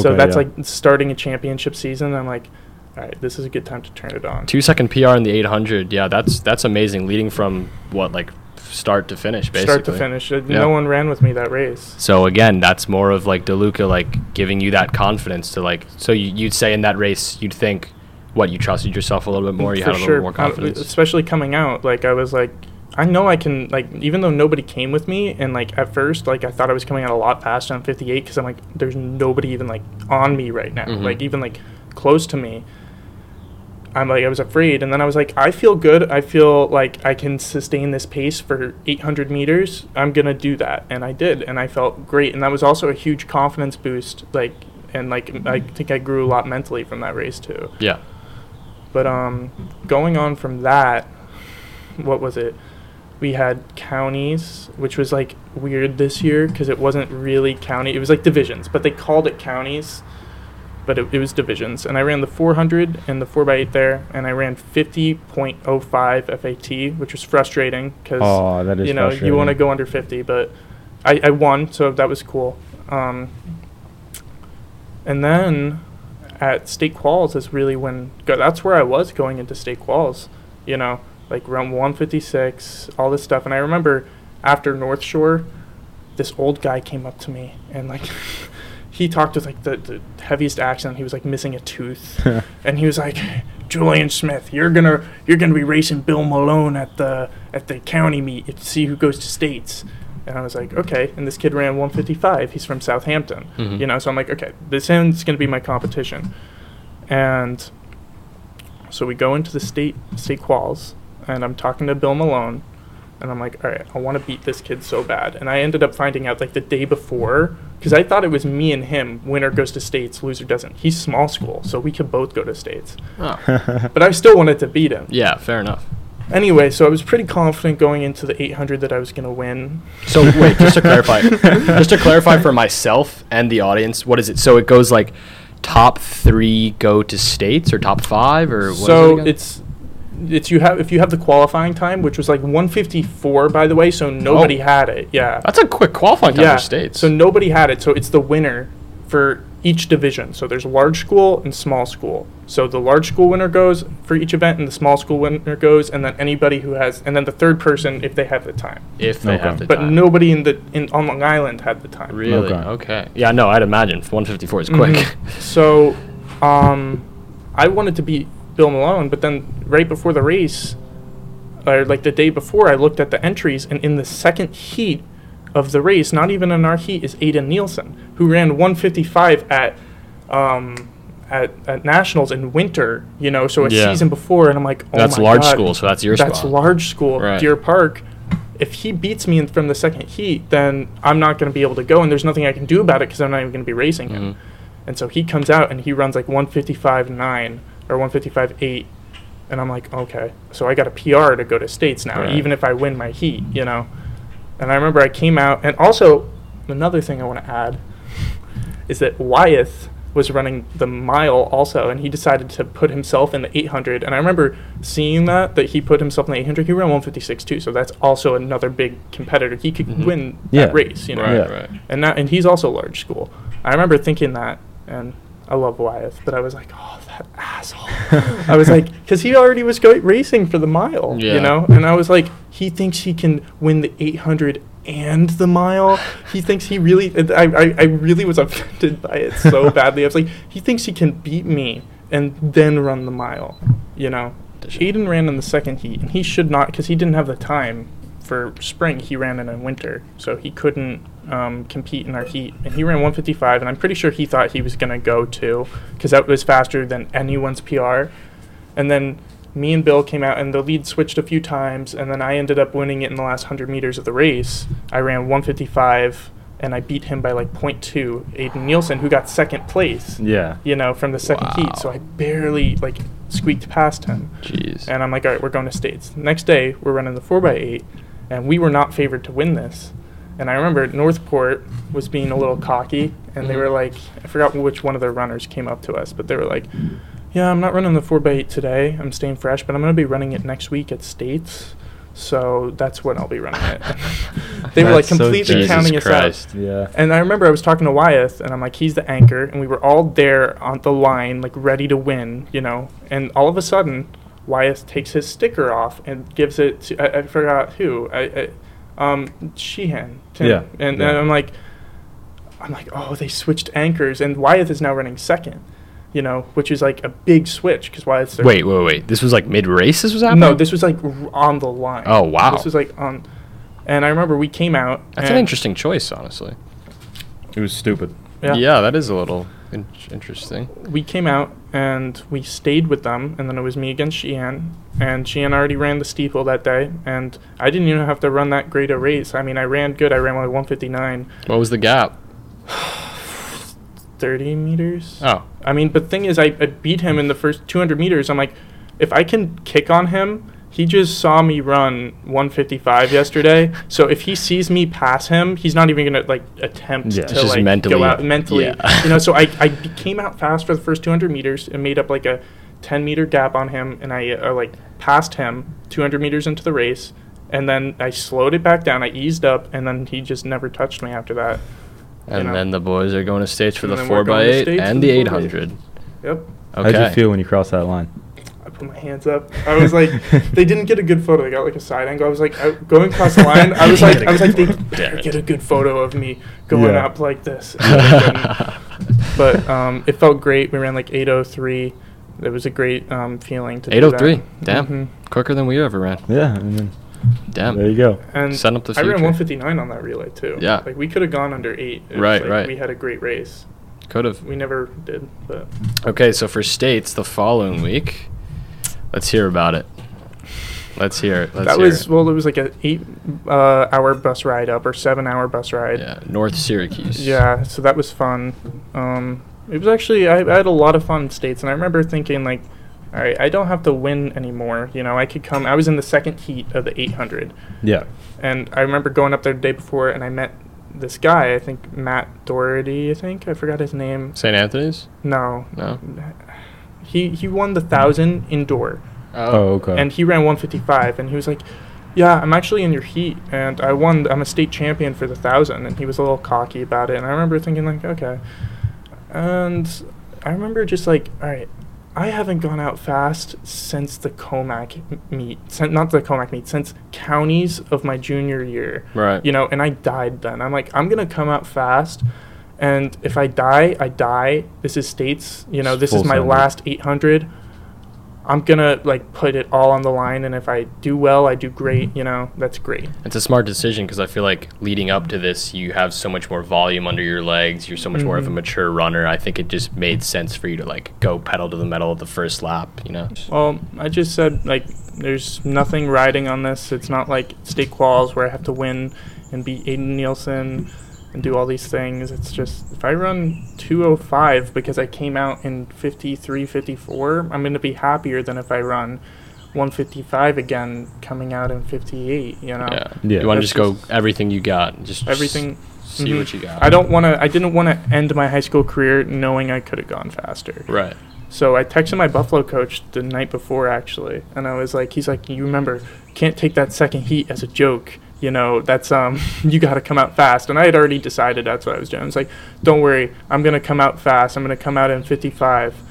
so that's yeah. like starting a championship season. I'm like, all right, this is a good time to turn it on. two second pr in the 800 yeah that's that's amazing leading from what like start to finish basically Start to finish. Uh, Yeah. No one ran with me that race. So again, that's more of like DeLuca like giving you that confidence to like. So you, you'd say in that race, you'd think, what you trusted yourself a little bit more. You For had a sure. little more Uh, confidence. especially coming out. Like I was like, I know I can. Like even though nobody came with me, and like at first, like I thought I was coming out a lot faster on 58 because I'm like, there's nobody even like on me right now. Mhm. Like even like close to me. I'm like I was afraid, and then I was like, I feel good. I feel like I can sustain this pace for 800 meters. I'm gonna do that, and I did, and I felt great, and that was also a huge confidence boost. Like and like I think I grew a lot mentally from that race too. yeah. But um, going on from that, what was it? We had counties, which was like weird this year because it wasn't really county. It was like divisions, but they called it counties. But it, it was divisions, and I ran the 400 and the 4x8 there, and I ran 50.05 FAT, which was frustrating because Oh, you know you want to go under 50, but I, I won, so that was cool. Um, and then at state quals is really when go, that's where I was going into state quals, you know, like around 156, all this stuff. And I remember after North Shore, this old guy came up to me and like he talked with like the, the heaviest accent. He was like missing a tooth, and he was like, Julian Smith, you're gonna you're gonna be racing Bill Malone at the at the county meet to see who goes to states. And I was like, okay. And this kid ran 155. He's from Southampton, Mhm. you know. So I'm like, okay, this is gonna be my competition. And so we go into the state state quals, and I'm talking to Bill Malone, and I'm like, all right, I want to beat this kid so bad. And I ended up finding out like the day before, because I thought it was me and him. Winner goes to states, loser doesn't. He's small school, so we could both go to states. Oh. But I still wanted to beat him. Yeah, fair enough. Anyway, so I was pretty confident going into the 800 that I was gonna win. So wait, just to clarify, just to clarify for myself and the audience, what is it? So it goes like top three go to states or top five or what is it so again? it's it's you have if you have the qualifying time, which was like 154 by the way, so nobody Oh. had it. Yeah. that's a quick qualifying time for states. So nobody had it. So it's the winner for each division. So there's large school and small school. So the large school winner goes for each event, and the small school winner goes, and then anybody who has, and then the third person if they have the time. if they Okay. have the But time. nobody in the in on Long Island had the time. Really? Okay. Okay. Yeah, no, I'd imagine 154 is quick. Mhm. So, um, I wanted to beat Bill Malone, but then right before the race, or like the day before, I looked at the entries, and in the second heat of the race, not even in our heat, is Aiden Nielsen, who ran 155 at, um, at, at nationals in winter. You know, so a Yeah. season before, and I'm like, oh that's my large God, school, so that's your spot. That's spot. large school, Right. Deer Park. If he beats me in, from the second heat, then I'm not going to be able to go, and there's nothing I can do about it because I'm not even going to be racing him. Mhm. And so he comes out and he runs like 155.9 or 155.8. And I'm like, okay. So I got a PR to go to states now, Right. even if I win my heat, you know? And I remember I came out, and also another thing I want to add is that Wyeth was running the mile also, and he decided to put himself in the 800. And I remember seeing that, that he put himself in the 800. He ran 156 too, so that's also another big competitor. He could Mhm. win Yeah. that race, you know? Right, Yeah. right. and that, and he's also large school. I remember thinking that, and I love Wyeth, but I was like, oh, that asshole. I was like, because he already was go- racing for the mile, Yeah. you know, and I was like, he thinks he can win the 800 and the mile. He thinks he really. I, I, I really was offended by it so badly. I was like, he thinks he can beat me and then run the mile, you know. Aiden ran in the second heat, and he should not because he didn't have the time for spring. He ran in a winter, so he couldn't um, compete in our heat. And he ran 155, and I'm pretty sure he thought he was gonna go too because that was faster than anyone's PR. And then me and Bill came out, and the lead switched a few times, and then I ended up winning it in the last 100 meters of the race. I ran 155, and I beat him by like 0.2. Aiden Nielsen, who got second place, yeah. you know, from the second heat. So I barely like squeaked past him. Jeez. And I'm like, all right, we're going to states. Next day, we're running the 4x8, and we were not favored to win this. And I remember Northport was being a little cocky, and they were mm-hmm. like, I forgot which one of their runners came up to us, but they were like, yeah, I'm not running the 4x8 today. I'm staying fresh, but I'm going to be running it next week at states. So that's when I'll be running it. they were like That's so completely Jesus counting us out. Yeah. And I remember I was talking to Wyeth, and I'm like, he's the anchor, and we were all there on the line, like ready to win, you know. And all of a sudden, Wyeth takes his sticker off and gives it to I, I forgot who, I, I, um, Sheehan, Tim. Yeah, And, yeah. and I'm like, I'm like, oh, they switched anchors, and Wyeth is now running second, you know, which is like a big switch because Wyeth's their- Wait, wait, wait. This was like mid race. This was happening. No, this was like r- on the line. Oh, wow. This was like on, and I remember we came out. That's an interesting choice, honestly. It was stupid. Yeah. Yeah. that is a little in- interesting. we came out and we stayed with them, and then it was me against Sheehan. And Sheehan already ran the steeple that day, and I didn't even have to run that great a race. I mean, I ran good. I ran like 159, What was the gap? 30 meters. Oh, I mean, but the thing is, I, I beat him in the first 200 meters. I'm like, if I can kick on him, he just saw me run 155 yesterday. So if he sees me pass him, he's not even gonna like attempt Yeah. to like mentally- go out mentally. yeah. You know, so I I came out fast for the first 200 meters and made up like a 10 meter gap on him, and I uh, like passed him 200 meters into the race. And then I slowed it back down. I eased up, and then he just never touched me after that. And know. then the boys are going to states for And the four going x to eight and the the eight 4x8. hundred. Yep. Okay. How'd you feel when you crossed that line? I put my hands up. I was like, they didn't get a good photo. They got like a side angle. I was like, I, going across the line. I was like, I was like, they better get a good photo of me going Yeah. up like this. And they didn't. but um, it felt great. We ran like 803. it was a great um, feeling to do 803. that. Damn. Mhm. Quicker than we ever ran. Yeah, and then Damn. there you go. And Setting up the I ran 159 on that relay too. Yeah. Like we could have gone under eight. It Right, like right. We had a great race. Could have. We never did, but Okay, so for states the following week, let's hear about it. Let's hear it. Let's that hear was it. well. It was like a eight uh, hour bus ride up or seven hour bus ride. yeah, North Syracuse. Yeah, so that was fun. Um, it was actually I, I had a lot of fun in states, and I remember thinking like, all right, I don't have to win anymore. You know, I could come. I was in the second heat of the 800, Yeah. and I remember going up there the day before, and I met this guy. I think Matt Doherty. I think I forgot his name. St. Anthony's? No, No. He he won the thousand indoor, Oh, oh okay. and he ran 155, and he was like. Yeah, I'm actually in your heat, and I won. I'm a state champion for the thousand, and he was a little cocky about it. And I remember thinking like, okay, and I remember just like, all right, I haven't gone out fast since the Commack meet, sin- not the Commack meet, since counties of my junior year. Right. You know, and I died then. I'm like, I'm gonna come out fast, and if I die, I die. This is states. You know, this Full is my send. last 800. I'm gonna like put it all on the line, and if I do well, I do great. You know, that's great. It's a smart decision because I feel like leading up to this, you have so much more volume under your legs. You're so much more of a Mhm. mature runner. I think it just made sense for you to like go pedal to the metal at the first lap. You know. Well, I just said like there's nothing riding on this. It's not like state quals where I have to win and beat Aiden Nielsen and do all these things. It's just if I run 205 because I came out in 53, 54, I'm going to be happier than if I run 155 again coming out in 58. You know, Yeah. Yeah. You want to just go just- everything you got. Just everything. See Mhm. what you got. I don't want to. I didn't want to end my high school career knowing I could have gone faster. Right. So I texted my Buffalo coach the night before actually, and I was like, he's like, you remember, can't take that second heat as a joke. You know, that's um, you got to come out fast. And I had already decided that's what I was doing. I was like, don't worry, I'm gonna come out fast. I'm gonna come out in 55.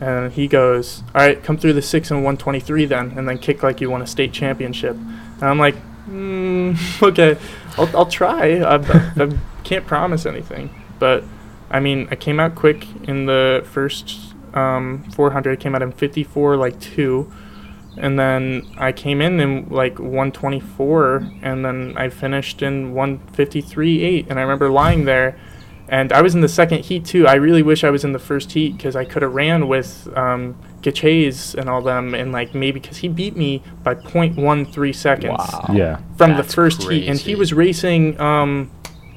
And he goes, all right, come through the six and 123 then, and then kick like you won a state championship. And I'm like, mm, okay, I'll, I'll try. I, I, I can't promise anything, but I mean, I came out quick in the first um, 400. I came out in 54, like two, and then I came in in like 124, and then I finished in 153, eight. And I remember lying there, and I was in the second heat too. I really wish I was in the first heat because I could have ran with um, Gaches and all them, and like maybe because he beat me by 0.13 seconds Wow. Yeah. from the That's first heat, and he was racing um,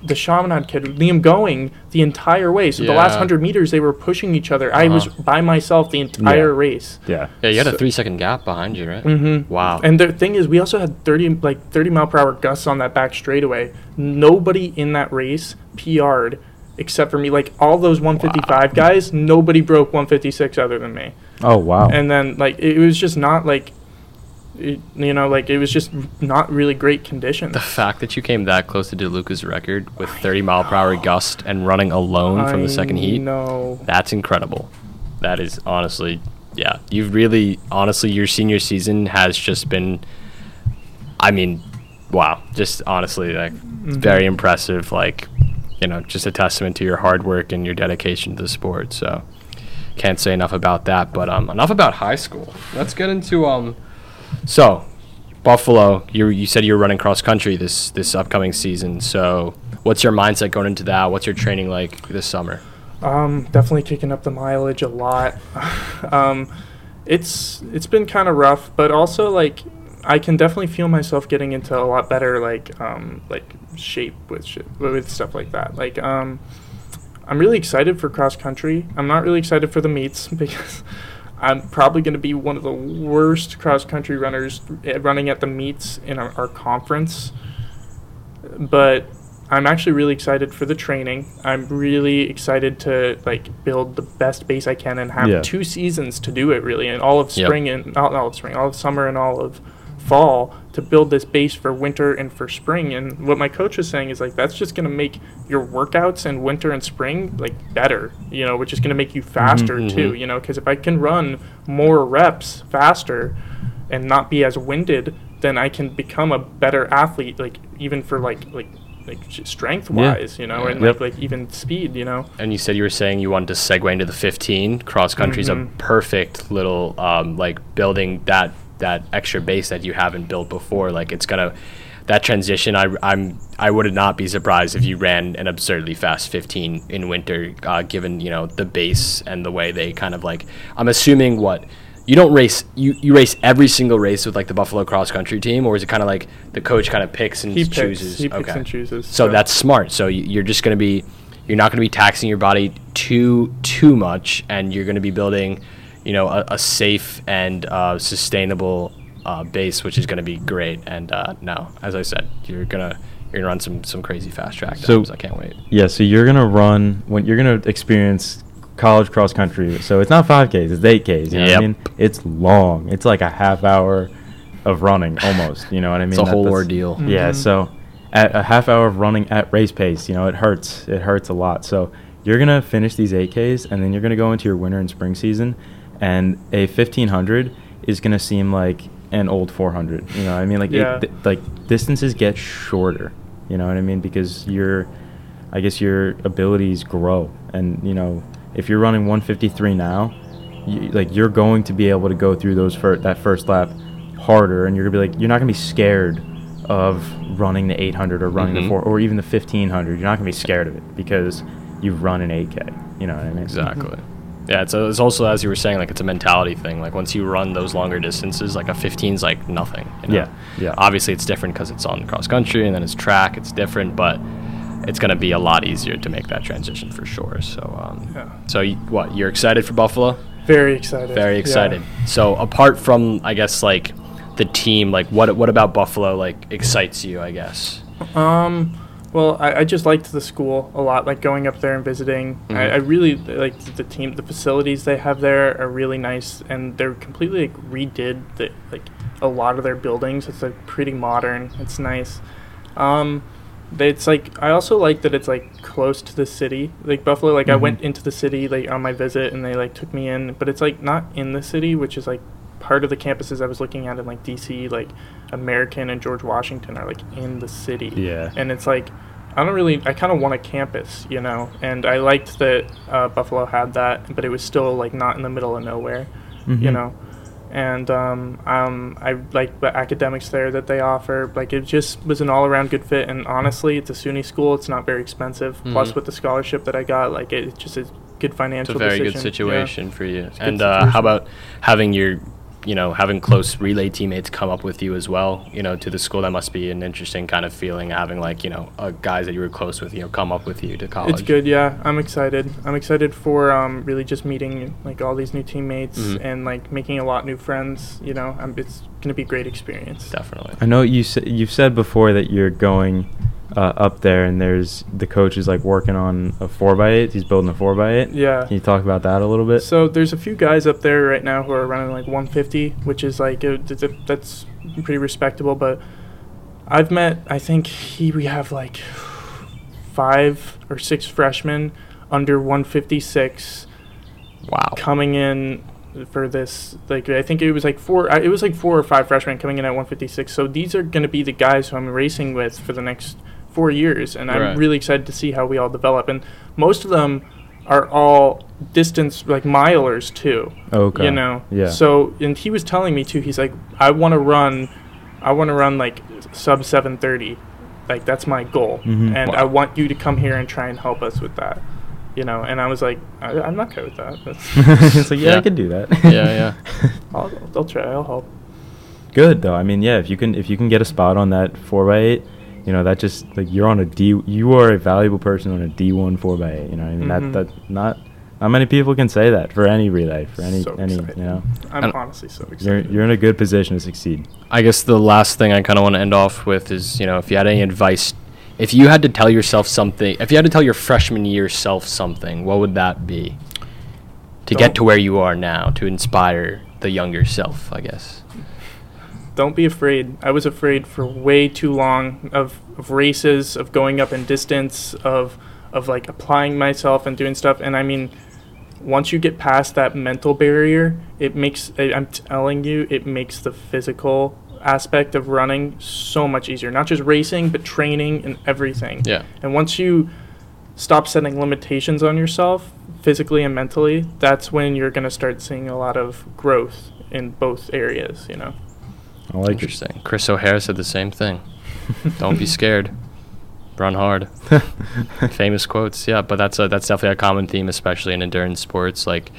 the Chaminade kid, Liam Going, the entire way. So the last Yeah. hundred meters, they were pushing each other. I was Uh-huh. by myself the entire Yeah. race. Yeah. Yeah, you had a three second gap behind you, right? Mm-hmm. Wow. And the thing is, we also had thirty like thirty mile per hour gusts on that back straightaway. Nobody in that race PR'd except for me. Like all those 155 guys, nobody broke 156 other than me. Oh wow. And then like it was just not like. It, you know, like it was just not really great condition. the fact that you came that close to DeLuca's record with 30 mile per hour gust and running alone from the second heat, No. that's incredible. That is honestly, yeah. You've really, honestly, your senior season has just been, I mean, wow. Just honestly, like, Mm-hmm. very impressive. Like, you know, just a testament to your hard work and your dedication to the sport. So, can't say enough about that. But um, enough about high school. Let's get into um. So, Buffalo, you you said you were running cross country this this upcoming season. So, what's your mindset going into that? What's your training like this summer? Um, definitely kicking up the mileage a lot. um, it's it's been kind of rough, but also like I can definitely feel myself getting into a lot better like um, like shape with shit, with stuff like that. Like um, I'm really excited for cross country. I'm not really excited for the meets because I'm probably going to be one of the worst cross country runners eh, running at the meets in our, our conference. But I'm actually really excited for the training. I'm really excited to like build the best base I can and have Yeah. two seasons to do it really, and all of Yep. spring and not all of spring, all of summer and all of fall to build this base for winter and for spring. And what my coach was saying is like that's just gonna make your workouts in winter and spring like better, you know, which is gonna make you faster too, mhm. you know, because if I can run more reps faster and not be as winded, then I can become a better athlete, like even for like like like strength wise, yeah. you know, and Yep. like like even speed, you know. And you said you were saying you wanted to segue into the 15. Cross country is a Mhm. perfect little um, like building that that extra base that you haven't built before. Like it's gonna that transition. I I'm I would not be surprised if you ran an absurdly fast 15 in winter, uh, given you know the base and the way they kind of like. I'm assuming what. You don't race. You, you race every single race with like the Buffalo cross country team, or is it kind of like the coach kind of picks and He picks, chooses? he picks and chooses. So that's smart. So you're just going to be, you're not going to be taxing your body too too much, and you're going to be building, you know, a, a safe and uh, sustainable uh, base, which is going to be great. And uh, no, as I said, you're gonna you're gonna run some some crazy fast track So- times. I can't wait. Yeah, so you're gonna run when you're gonna experience college cross country. So it's not five Ks, it's eight Ks. You know what I mean? It's long. It's like a half hour of running almost. You know what I mean? It's a That- whole ordeal. Yeah, Mhm. so at a half hour of running at race pace, you know, it hurts. It hurts a lot. So you're gonna finish these eight Ks, and then you're gonna go into your winter and spring season, and a 1500 is gonna seem like an old 400. You know, what I mean, like Yeah. it, th- like distances get shorter. You know what I mean? Because your, I guess your abilities grow, and you know, if you're running 153 now, you, like you're going to be able to go through those fir- that first lap harder, and you're gonna be like you're not gonna be scared of running the 800 or running Mhm. the four or even the 1500. You're not gonna be scared of it because you've run an 8K. You know what I mean? Exactly. Yeah, it's, a, it's also as you were saying, like it's a mentality thing. Like once you run those longer distances, like a 15 is like nothing. You know? Yeah, yeah. Obviously, it's different because it's on cross country and then it's track. It's different, but it's going to be a lot easier to make that transition for sure. So, um, Yeah. so you, what? You're excited for Buffalo? Very excited. Very yeah. excited. So apart from, I guess, like the team, like what what about Buffalo like excites you? I guess. Um, well, I, I just liked the school a lot. Like going up there and visiting. I, Mhm. I really like the team. The facilities they have there are really nice, and they're completely like redid the like a lot of their buildings. It's like pretty modern. It's nice. Um, it's like I also like that it's like close to the city. Like Buffalo, like I Mhm. went into the city like on my visit, and they like took me in, but it's like not in the city, which is like part of the campuses I was looking at in like DC, like American and George Washington are like in the city Yeah. and it's like I don't really I kind of want a campus, you know, and I liked that uh, Buffalo had that, but it was still like not in the middle of nowhere, you Mhm. know, and um, um, I like the academics there that they offer. Like it just was an all around good fit, and honestly, it's a SUNY school. It's not very expensive. Plus, Mhm. with the scholarship that I got, like it, it just is good It's financial. a very decision. good Yeah. situation for you. And uh, how about having your, you know, having close relay teammates come up with you as well, you know, to the school? That must be an interesting kind of feeling having like, you know, uh, guys that you were close with, you know, come up with you to college. It's good, yeah. I'm excited. I'm excited for um, really just meeting like all these new teammates Mhm. and like making a lot new friends. You know, um, it's gonna be a great experience. Definitely. I know you sa- you've said before that you're going uh, up there, and there's the coach is like working on a four x eight. He's building a four x eight. Yeah. Can you talk about that a little bit? So there's a few guys up there right now who are running like 150, which is like a, it's a- that's pretty respectable. But I've met, I think he we have like five or six freshmen under 156 Wow. coming in for this like i think it was like four it was like four or five freshmen coming in at 156 so these are going to be the guys who i'm racing with for the next four years and i'm really excited to see how we all develop and most of them are all distance like milers too Okay. you know Yeah. so and he was telling me too he's like i want to run i want to run like sub 730 like that's my goal Mhm. and Wow. i want you to come here and try and help us with that you know and i was like I, i'm not okay with that That's- it's like yeah, Yeah. I could do that. Yeah, yeah. I'll, I'll try i'll help Good though. I mean, yeah, if you can if you can get a spot on that four x eight, you know that just like you're on a D. You are a valuable person on a D one four x eight. You know, what I mean Mhm. that that not not many people can say that for any relay for any So any excited. you know. i'm And- honestly so You're excited you're in a good position to succeed. I guess the last thing I kind of want to end off with is, you know, if you had any advice, if you had to tell yourself something, if you had to tell your freshman year self something, what would that be? To get Don't- to where you are now, to inspire the younger self, I guess. Don't be afraid i was afraid for way too long of, of races of going up in distance of of like applying myself and doing stuff and i mean once you get past that mental barrier it makes i'm telling you it makes the physical aspect of running so much easier. Not just racing, but training and everything. Yeah. And once you stop setting limitations on yourself, physically and mentally, that's when you're going to start seeing a lot of growth in both areas, you know. I like it. Interesting. Chris O'Hara said the same thing. Don't be scared. Run hard. Famous quotes. Yeah, but that's a, that's definitely a common theme, especially in endurance sports. Like,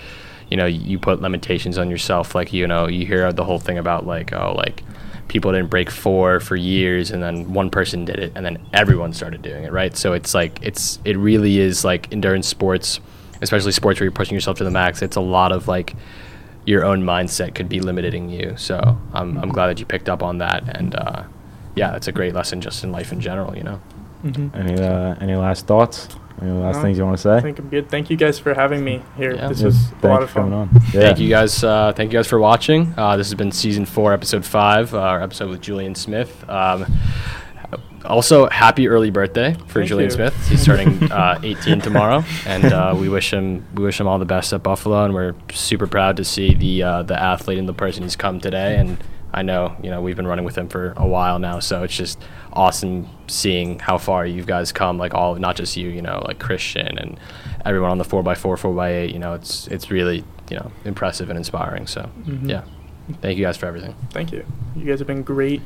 you know, you put limitations on yourself. Like, you know, you hear the whole thing about like, oh, like people didn't break four for years, and then one person did it, and then everyone started doing it, right? So it's like it's it really is like endurance sports, especially sports where you're pushing yourself to the max. It's a lot of like your own mindset could be limiting you. So I'm I'm glad that you picked up on that, and uh, yeah, it's a great lesson just in life in general. You know. Mm-hmm. Any uh, any last thoughts? Any last No, things you want to say? I think I'm good. Thank you guys for having me here. Yeah. This Yeah, was a thank lot you of fun. on. Yeah. Thank you guys. Uh, thank you guys for watching. Uh, this has been season four, episode five, uh, our episode with Julian Smith. Um, also, happy early birthday for Thank Julian you. Smith. He's turning uh, 18 tomorrow, and uh, we wish him we wish him all the best at Buffalo. And we're super proud to see the uh, the athlete and the person he's come today. And I know you know we've been running with him for a while now, so it's just awesome seeing how far you guys come. Like all, not just you, you know, like Christian and everyone on the four x four, four x eight. You know, it's it's really you know impressive and inspiring. So Mhm. yeah, thank you guys for everything. Thank you. You guys have been great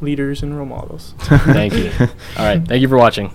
leaders and role models. Thank you. All right, thank you for watching.